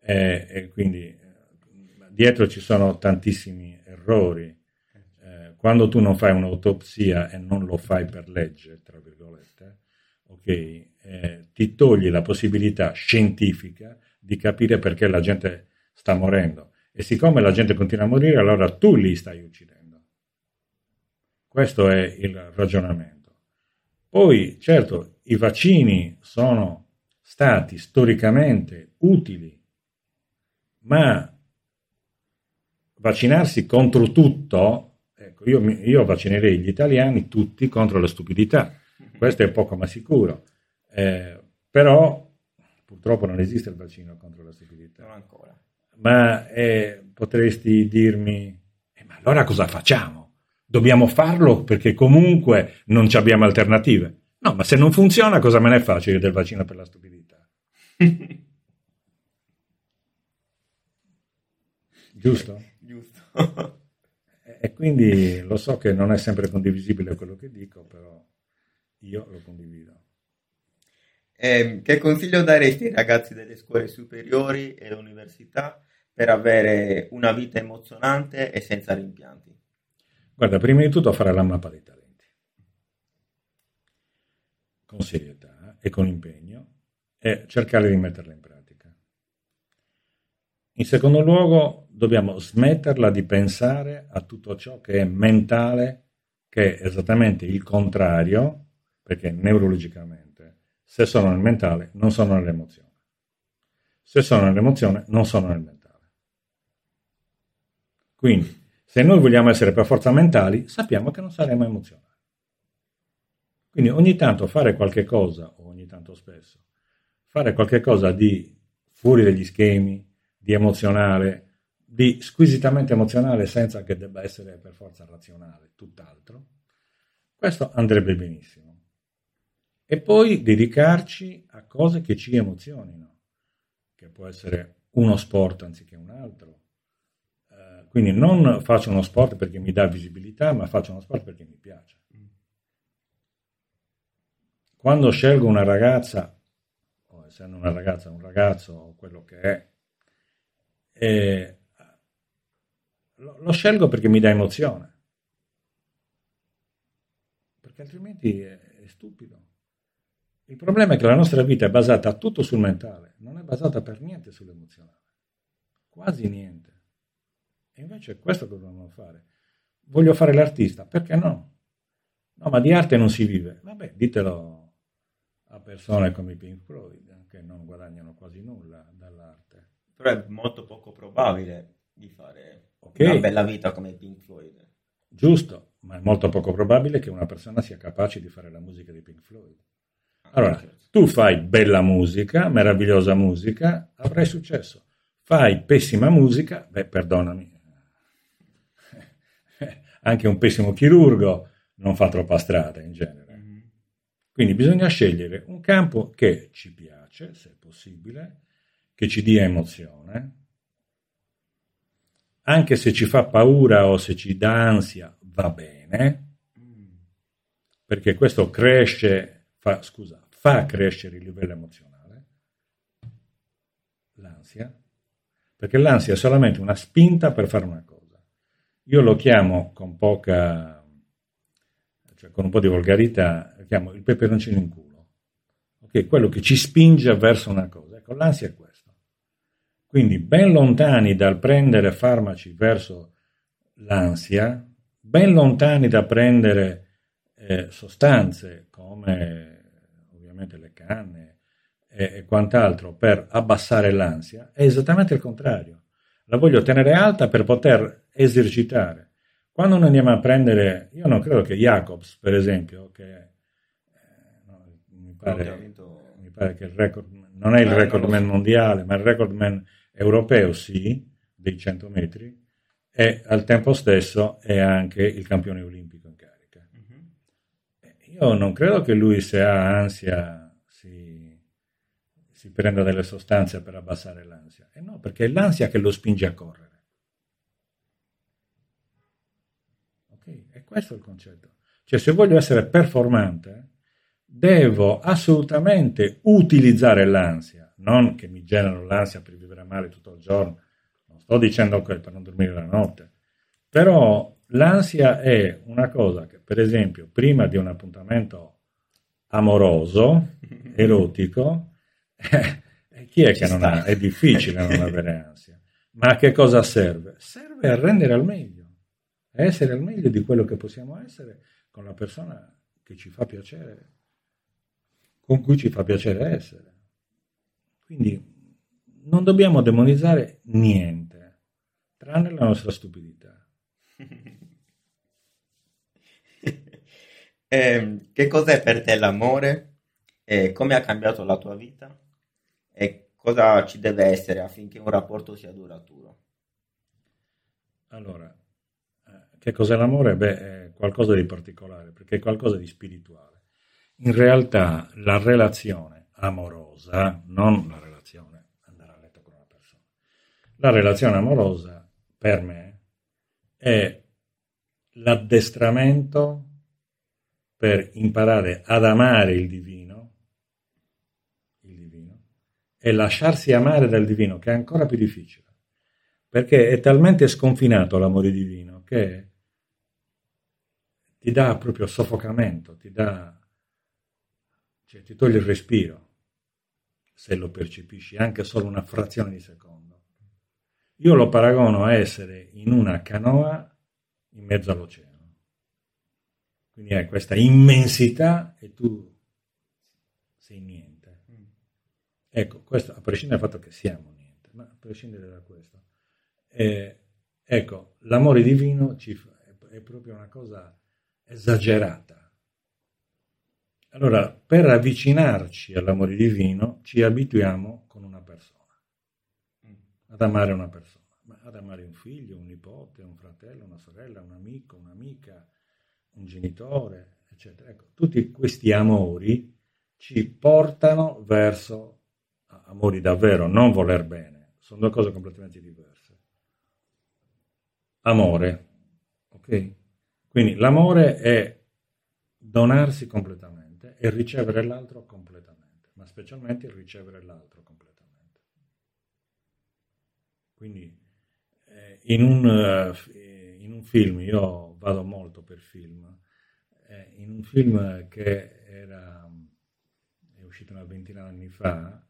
E, e quindi dietro ci sono tantissimi errori. Eh, quando tu non fai un'autopsia e non lo fai per legge, tra virgolette, okay, eh, ti togli la possibilità scientifica di capire perché la gente sta morendo. E siccome la gente continua a morire, allora tu li stai uccidendo. Questo è il ragionamento. Poi, certo, i vaccini sono stati storicamente utili, ma vaccinarsi contro tutto, ecco, io, io, vaccinerei gli italiani tutti contro la stupidità, questo è poco ma sicuro, eh, però purtroppo non esiste il vaccino contro la stupidità. Non ancora. Ma eh, potresti dirmi, eh, ma allora cosa facciamo? Dobbiamo farlo perché comunque non abbiamo alternative. No, ma se non funziona cosa me ne faccio io del vaccino per la stupidità? [LAUGHS] Giusto? e quindi lo so che non è sempre condivisibile quello che dico, però io lo condivido. Eh, che consiglio daresti ai ragazzi delle scuole superiori e dell'università per avere una vita emozionante e senza rimpianti? Guarda, prima di tutto fare la mappa dei talenti, con serietà e con impegno, e cercare di metterla in pratica. In secondo luogo, dobbiamo smetterla di pensare a tutto ciò che è mentale, che è esattamente il contrario, perché neurologicamente, se sono nel mentale, non sono nell'emozione. Se sono nell'emozione, non sono nel mentale. Quindi, se noi vogliamo essere per forza mentali, sappiamo che non saremo emozionali. Quindi ogni tanto fare qualche cosa, o ogni tanto spesso, fare qualche cosa di fuori dagli schemi, di emozionale, di squisitamente emozionale senza che debba essere per forza razionale, tutt'altro, questo andrebbe benissimo. E poi dedicarci a cose che ci emozionino, che può essere uno sport anziché un altro. Quindi non faccio uno sport perché mi dà visibilità, ma faccio uno sport perché mi piace. Quando scelgo una ragazza, o essendo una ragazza un ragazzo, o quello che è, eh, lo, lo scelgo perché mi dà emozione. Perché altrimenti è, è stupido. Il problema è che la nostra vita è basata tutto sul mentale, non è basata per niente sull'emozionale. Quasi niente. E invece è questo che dobbiamo fare. Voglio fare l'artista, perché no? No, ma di arte non si vive. Vabbè, ditelo a persone come i Pink Floyd, che non guadagnano quasi nulla dall'arte. Però è molto poco probabile di fare Ok. una bella vita come i Pink Floyd. Giusto, ma è molto poco probabile che una persona sia capace di fare la musica dei Pink Floyd. Allora, tu fai bella musica, meravigliosa musica, avrai successo. Fai pessima musica, beh, perdonami, anche un pessimo chirurgo non fa troppa strada in genere. Quindi bisogna scegliere un campo che ci piace, se possibile, che ci dia emozione, anche se ci fa paura o se ci dà ansia, va bene, perché questo cresce, fa, scusa, fa crescere il livello emozionale, l'ansia, perché l'ansia è solamente una spinta per fare una cosa. Io lo chiamo con poca, cioè con un po' di volgarità, lo chiamo il peperoncino in culo, ok? Quello che ci spinge verso una cosa. Ecco, l'ansia è questo. Quindi ben lontani dal prendere farmaci verso l'ansia, ben lontani da prendere eh, sostanze come ovviamente le canne e, e quant'altro per abbassare l'ansia, è esattamente il contrario. La voglio tenere alta per poter esercitare. Quando noi andiamo a prendere, io non credo che Jacobs, per esempio, che eh, no, mi, pare, mi pare che il record, non è il Eh, record non lo man so. mondiale, ma il record man europeo sì, dei 100 metri, e al tempo stesso è anche il campione olimpico in carica. Eh, Io non credo che lui se ha ansia si, si prenda delle sostanze per abbassare l'ansia. E no, perché è l'ansia che lo spinge a correre. Ok? E questo è il concetto. Cioè, se voglio essere performante, devo assolutamente utilizzare l'ansia, non che mi genero l'ansia per vivere male tutto il giorno. Non sto dicendo che per non dormire la notte. Però l'ansia è una cosa che, per esempio, prima di un appuntamento amoroso, [LAUGHS] erotico, eh, chi è Ci che non sta. ha? È difficile non avere ansia. Ma a che cosa serve? Serve a rendere al meglio, essere al meglio di quello che possiamo essere con la persona che ci fa piacere, con cui ci fa piacere essere. Quindi non dobbiamo demonizzare niente, tranne la nostra stupidità. [LAUGHS] Ehm, che cos'è per te l'amore? E come ha cambiato la tua vita? E cosa ci deve essere affinché un rapporto sia duraturo? Allora, eh, che cos'è l'amore? Beh, è qualcosa di particolare, perché è qualcosa di spirituale. In realtà la relazione amorosa, non la relazione andare a letto con una persona, la relazione amorosa per me è l'addestramento per imparare ad amare il divino, il divino, e lasciarsi amare dal divino, che è ancora più difficile perché è talmente sconfinato l'amore divino che ti dà proprio soffocamento, ti dà, cioè ti toglie il respiro se lo percepisci anche solo una frazione di secondo. Io lo paragono a essere in una canoa in mezzo all'oceano. Quindi hai questa immensità e tu sei niente. Ecco, questo a prescindere dal fatto che siamo niente, ma a prescindere da questo. Eh, ecco, l'amore divino ci fa- è proprio una cosa esagerata. Allora, per avvicinarci all'amore divino, ci abituiamo con una persona, ad amare una persona, ma ad amare un figlio, un nipote, un fratello, una sorella, un amico, un'amica, un genitore, eccetera. Ecco, tutti questi amori ci portano verso amori davvero, non voler bene, sono due cose completamente diverse. Amore, ok? Quindi l'amore è donarsi completamente e ricevere l'altro completamente, ma specialmente il ricevere l'altro completamente. Quindi eh, in, un, eh, in un film, io vado molto per film, eh, in un film che era, è uscito una ventina di anni fa,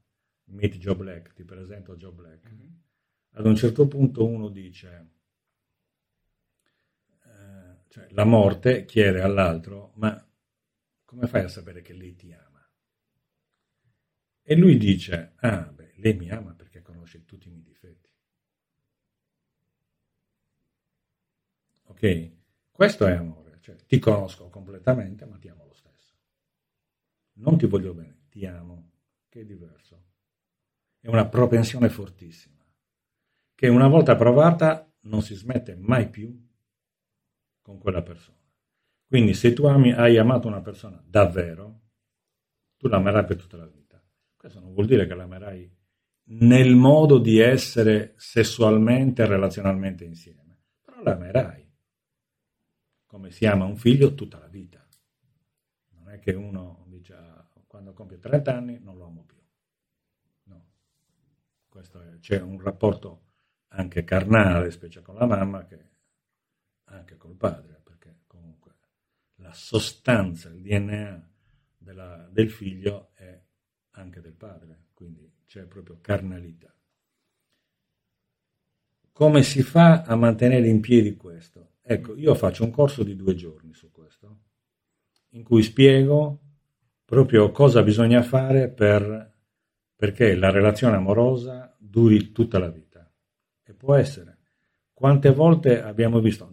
Meet Joe Black, ti presento Joe Black, ad un certo punto uno dice, cioè, la morte chiede all'altro, ma come fai a sapere che lei ti ama? E lui dice, ah, beh, lei mi ama perché conosce tutti i miei difetti. Ok? Questo è amore, cioè ti conosco completamente, ma ti amo lo stesso. Non ti voglio bene, ti amo, che è diverso. È una propensione fortissima, che una volta provata non si smette mai più con quella persona. Quindi se tu ami, hai amato una persona davvero, tu l'amerai per tutta la vita. Questo non vuol dire che l'amerai nel modo di essere sessualmente e relazionalmente insieme, però l'amerai come si ama un figlio tutta la vita. Non è che uno dice ah, quando compie 30 anni non lo amo più. No, Questo è, c'è un rapporto anche carnale, specie con la mamma, che anche col padre, perché comunque la sostanza, il DNA della, del figlio è anche del padre, quindi c'è proprio carnalità. Come si fa a mantenere in piedi questo? Ecco, io faccio un corso di due giorni su questo, in cui spiego proprio cosa bisogna fare per, perché la relazione amorosa duri tutta la vita. E può essere. Quante volte abbiamo visto,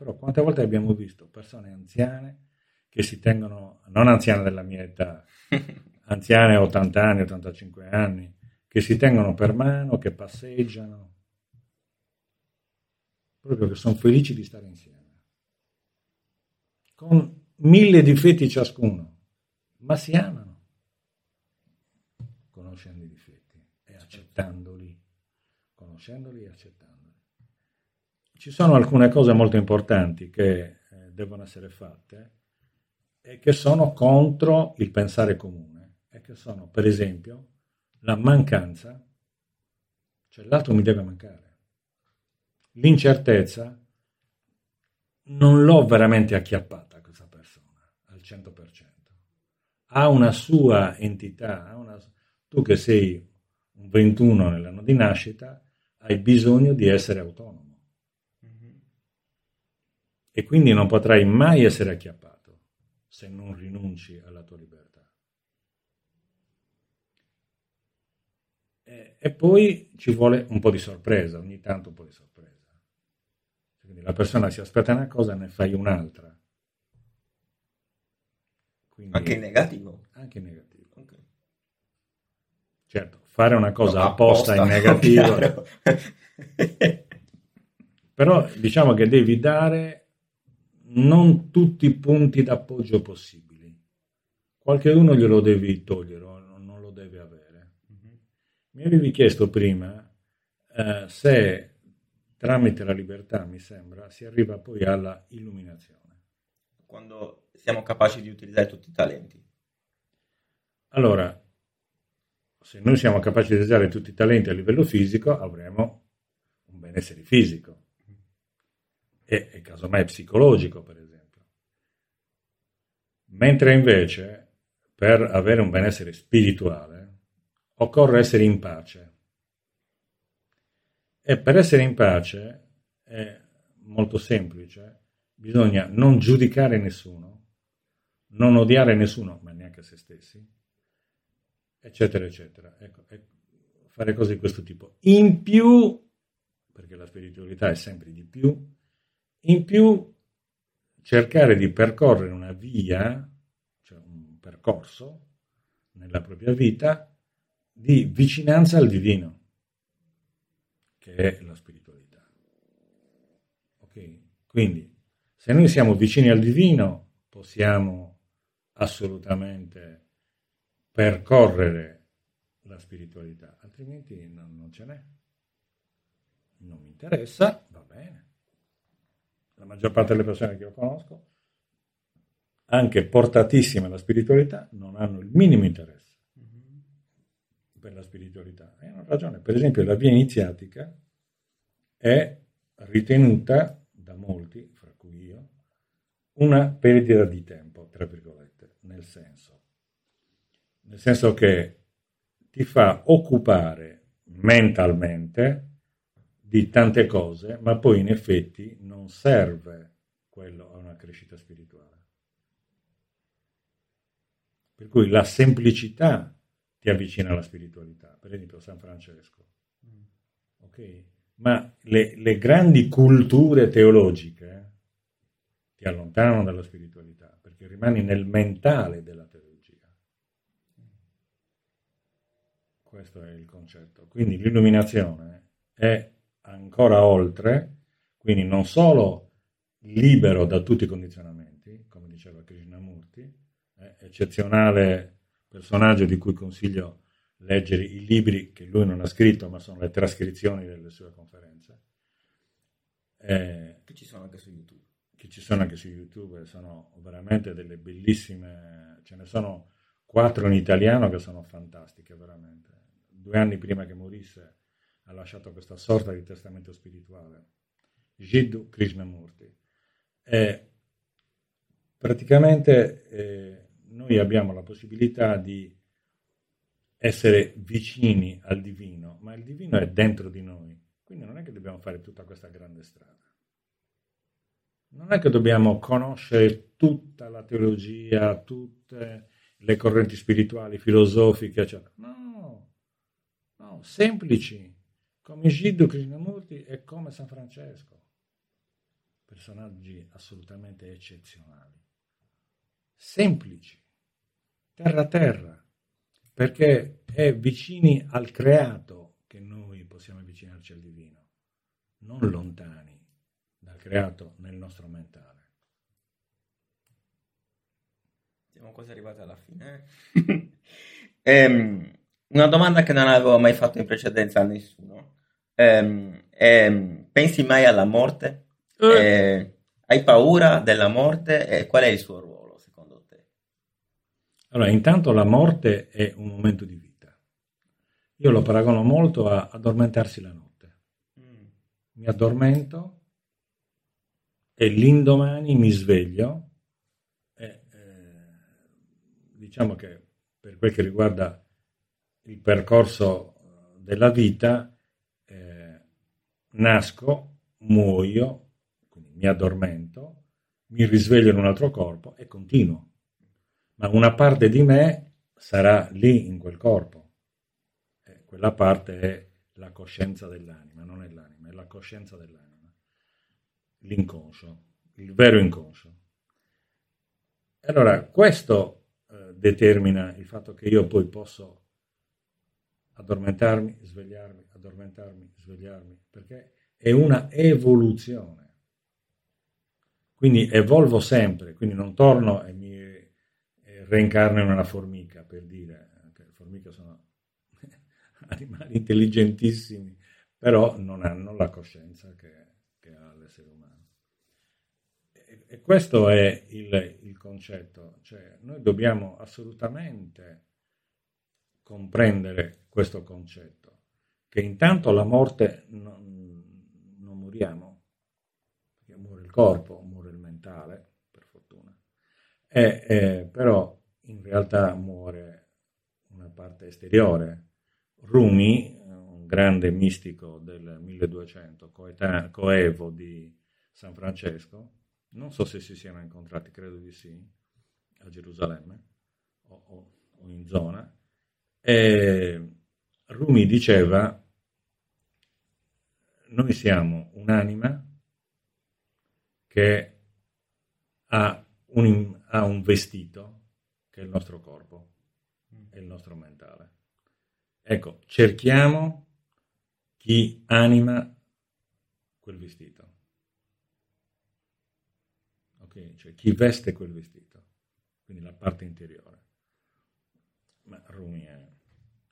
però quante volte abbiamo visto persone anziane che si tengono, non anziane della mia età, [LAUGHS] anziane 80 anni, 85 anni, che si tengono per mano, che passeggiano, proprio che sono felici di stare insieme, con mille difetti ciascuno, ma si amano, conoscendo i difetti e accettandoli, conoscendoli e accettandoli. Ci sono alcune cose molto importanti che eh, devono essere fatte e che sono contro il pensare comune e che sono, per esempio, la mancanza, cioè l'altro mi deve mancare. L'incertezza non l'ho veramente acchiappata questa persona al 100%. Ha una sua entità, una... tu che sei un 21 nell'anno di nascita, hai bisogno di essere autonomo. E quindi non potrai mai essere acchiappato se non rinunci alla tua libertà. e poi ci vuole un po' di sorpresa, ogni tanto un po' di sorpresa. Quindi la persona si aspetta una cosa e ne fai un'altra. Quindi, anche in negativo? Anche in negativo. Okay. Certo, fare una cosa no, apposta, apposta in [LAUGHS] negativo. Però diciamo che devi dare non tutti i punti d'appoggio possibili. Qualche uno glielo devi togliere mi avevi chiesto prima eh, se tramite la libertà, mi sembra, si arriva poi alla illuminazione. Quando siamo capaci di utilizzare tutti i talenti. Allora, se noi siamo capaci di utilizzare tutti i talenti a livello fisico, avremo un benessere fisico e, e casomai psicologico, per esempio. Mentre invece, per avere un benessere spirituale, occorre essere in pace. E per essere in pace è molto semplice, bisogna non giudicare nessuno, non odiare nessuno, ma neanche se stessi, eccetera, eccetera. Ecco, fare cose di questo tipo. In più, perché la spiritualità è sempre di più, in più cercare di percorrere una via, cioè un percorso nella propria vita di vicinanza al divino, che è la spiritualità. Ok? Quindi, se noi siamo vicini al divino, possiamo assolutamente percorrere la spiritualità, altrimenti non, non ce n'è. Non mi interessa, va bene. La maggior parte delle persone che io conosco, anche portatissime alla spiritualità, non hanno il minimo interesse per la spiritualità. E hanno ragione. Per esempio, la via iniziatica è ritenuta da molti, fra cui io, una perdita di tempo, tra virgolette, nel senso. Nel senso che ti fa occupare mentalmente di tante cose, ma poi in effetti non serve quello a una crescita spirituale. Per cui la semplicità ti avvicina alla spiritualità, per esempio San Francesco. Ok? Ma le, le grandi culture teologiche ti allontanano dalla spiritualità, perché rimani nel mentale della teologia. Questo è il concetto. Quindi l'illuminazione è ancora oltre, quindi non solo libero da tutti i condizionamenti, come diceva Krishnamurti, eh, eccezionale personaggio di cui consiglio leggere i libri che lui non ha scritto, ma sono le trascrizioni delle sue conferenze. Eh, che ci sono anche su YouTube. Che ci sono anche su YouTube, sono veramente delle bellissime, ce ne sono quattro in italiano che sono fantastiche, veramente. Due anni prima che morisse ha lasciato questa sorta di testamento spirituale. Jiddu Krishnamurti. Eh, praticamente eh, noi abbiamo la possibilità di essere vicini al divino, ma il divino è dentro di noi, quindi non è che dobbiamo fare tutta questa grande strada. Non è che dobbiamo conoscere tutta la teologia, tutte le correnti spirituali, filosofiche, eccetera. No, no, semplici, come Jiddu Krishnamurti e come San Francesco personaggi assolutamente eccezionali, semplici, terra a terra, perché è vicini al creato che noi possiamo avvicinarci al divino, non lontani dal creato nel nostro mentale. Siamo quasi arrivati alla fine. [LAUGHS] ehm, una domanda che non avevo mai fatto in precedenza a nessuno. Ehm, ehm, pensi mai alla morte? Eh, hai paura della morte e qual è il suo ruolo secondo te? Allora, intanto la morte è un momento di vita. Io lo paragono molto a addormentarsi la notte. Mm. Mi addormento e l'indomani mi sveglio e eh, diciamo che per quel che riguarda il percorso della vita, eh, nasco, muoio, mi addormento, mi risveglio in un altro corpo e continuo. Ma una parte di me sarà lì in quel corpo. E quella parte è la coscienza dell'anima, non è l'anima, è la coscienza dell'anima. L'inconscio, il vero inconscio. Allora, questo eh, determina il fatto che io poi posso addormentarmi, svegliarmi, addormentarmi, svegliarmi, perché è una evoluzione. Quindi evolvo sempre, quindi non torno e mi reincarno in una formica, per dire, che le formiche sono [LAUGHS] animali intelligentissimi, però non hanno la coscienza che, che ha l'essere umano. E, e questo è il, il concetto, cioè noi dobbiamo assolutamente comprendere questo concetto, che intanto la morte non, non moriamo, perché muore il corpo, mentale, per fortuna, e, eh, però in realtà muore una parte esteriore. Rumi, un grande mistico del 1200, coeta- coevo di San Francesco, non so se si siano incontrati, credo di sì, a Gerusalemme o, o, o in zona, e Rumi diceva noi siamo un'anima che ha un, ha un vestito che è il nostro corpo, è il nostro mentale. Ecco, cerchiamo chi anima quel vestito. Ok? Cioè chi veste quel vestito, quindi la parte interiore. Ma Rumi è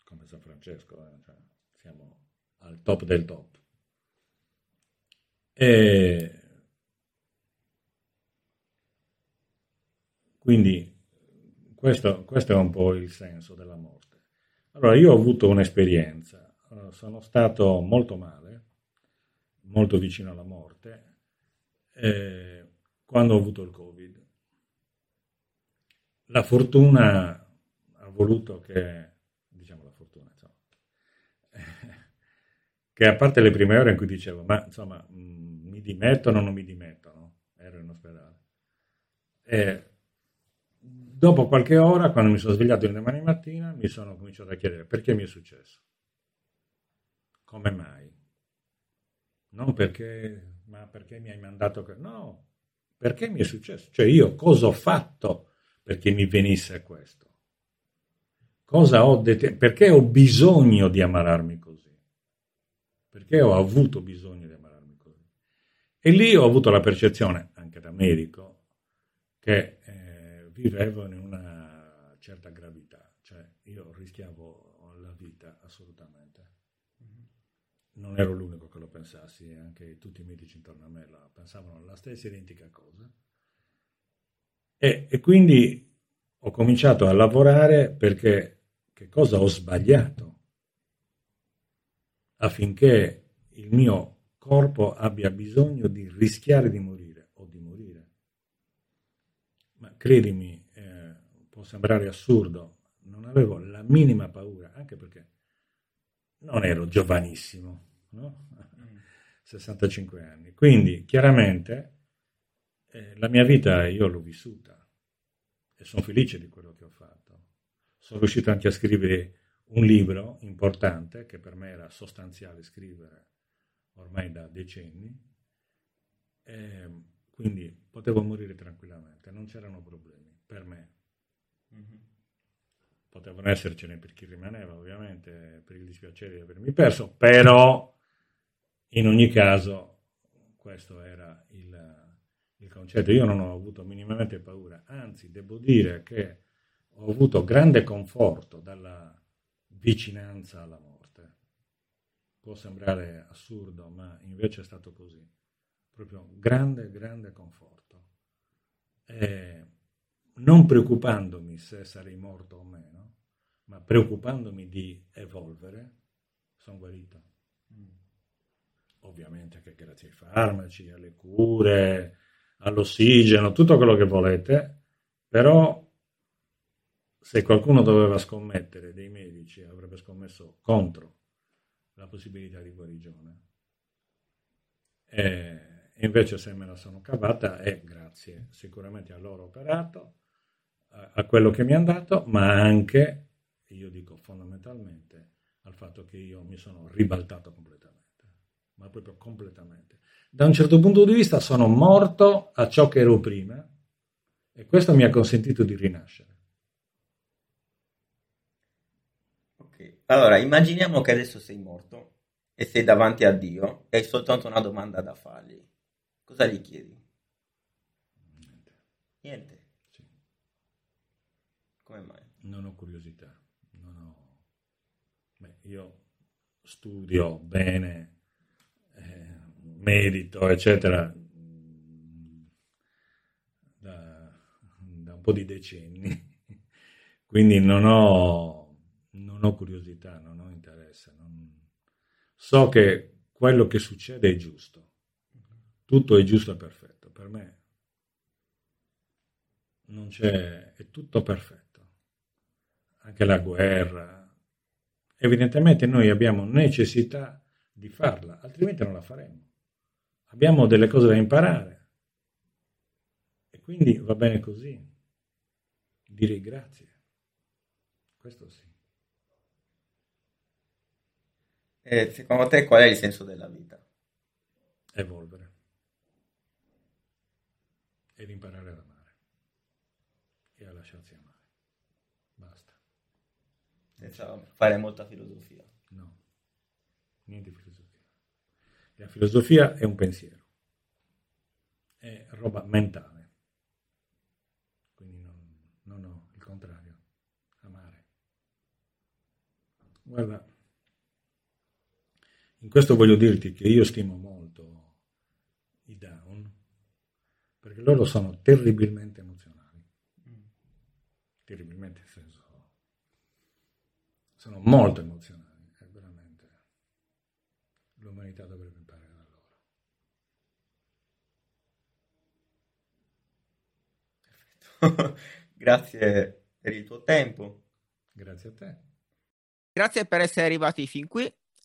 come San Francesco, eh? cioè, siamo al top del top. E Quindi questo, questo, è un po' il senso della morte. Allora, io ho avuto un'esperienza, sono stato molto male, molto vicino alla morte, eh, quando ho avuto il Covid. La fortuna ha voluto che, diciamo la fortuna, insomma, [LAUGHS] che a parte le prime ore in cui dicevo, ma insomma, mm, mi dimettono o non mi dimettono, ero in ospedale ospedale. E dopo qualche ora, quando mi sono svegliato il domani mattina, mi sono cominciato a chiedere perché mi è successo. Come mai? Non perché, ma perché mi hai mandato... No, perché mi è successo? Cioè io cosa ho fatto perché mi venisse questo? Cosa ho det- perché ho bisogno di ammalarmi così? Perché ho avuto bisogno di ammalarmi così? E lì ho avuto la percezione, anche da medico, che eh, vivevo in una certa gravità, cioè io rischiavo la vita assolutamente. Non ero l'unico che lo pensassi, anche tutti i medici intorno a me la pensavano la stessa identica cosa. E, e quindi ho cominciato a lavorare perché che cosa ho sbagliato affinché il mio corpo abbia bisogno di rischiare di morire o di morire. Ma credimi, eh, può sembrare assurdo, non avevo la minima paura, anche perché non ero giovanissimo, no? 65 anni. Quindi chiaramente eh, la mia vita io l'ho vissuta e sono felice di quello che ho fatto. Sono riuscito anche a scrivere un libro importante che per me era sostanziale scrivere ormai da decenni, e quindi potevo morire tranquillamente, non c'erano problemi per me. Mm-hmm. Potevano essercene per chi rimaneva, ovviamente, per il dispiacere di avermi perso, però in ogni caso questo era il, il concetto. Io non ho avuto minimamente paura, anzi devo dire che ho avuto grande conforto dalla vicinanza alla morte. Può sembrare assurdo, ma invece è stato così. Proprio grande, grande conforto. E non preoccupandomi se sarei morto o meno, ma preoccupandomi di evolvere, sono guarito. Ovviamente che grazie ai farmaci, alle cure, all'ossigeno, tutto quello che volete, però se qualcuno doveva scommettere dei medici avrebbe scommesso contro la possibilità di guarigione. E invece se me la sono cavata è grazie sicuramente a loro operato, a quello che mi hanno dato, ma anche, io dico fondamentalmente, al fatto che io mi sono ribaltato completamente, ma proprio completamente. Da un certo punto di vista sono morto a ciò che ero prima e questo mi ha consentito di rinascere. Allora, immaginiamo che adesso sei morto e sei davanti a Dio e hai soltanto una domanda da fargli. Cosa gli chiedi? Niente. Niente. Sì. Come mai? Non ho curiosità. Non ho... Beh, io studio bene, eh, medito, eccetera, da, da un po' di decenni. [LAUGHS] Quindi non ho non ho curiosità, non ho interesse. Non... So che quello che succede è giusto. Tutto è giusto e perfetto. Per me non c'è, è tutto perfetto. Anche la guerra. Evidentemente noi abbiamo necessità di farla, altrimenti non la faremo. Abbiamo delle cose da imparare. E quindi va bene così. Direi grazie. Questo sì. E secondo te qual è il senso della vita? Evolvere. Ed imparare ad amare. E a lasciarsi amare. Basta. Senza fare molta filosofia. No. Niente filosofia. La filosofia è un pensiero. È roba mentale. Quindi non, non ho il contrario. Amare. Guarda, in questo voglio dirti che io stimo molto i down, perché loro sono terribilmente emozionali. Terribilmente, nel senso, sono molto emozionali, è veramente. L'umanità dovrebbe imparare da loro. Perfetto. [LAUGHS] Grazie per il tuo tempo. Grazie a te. Grazie per essere arrivati fin qui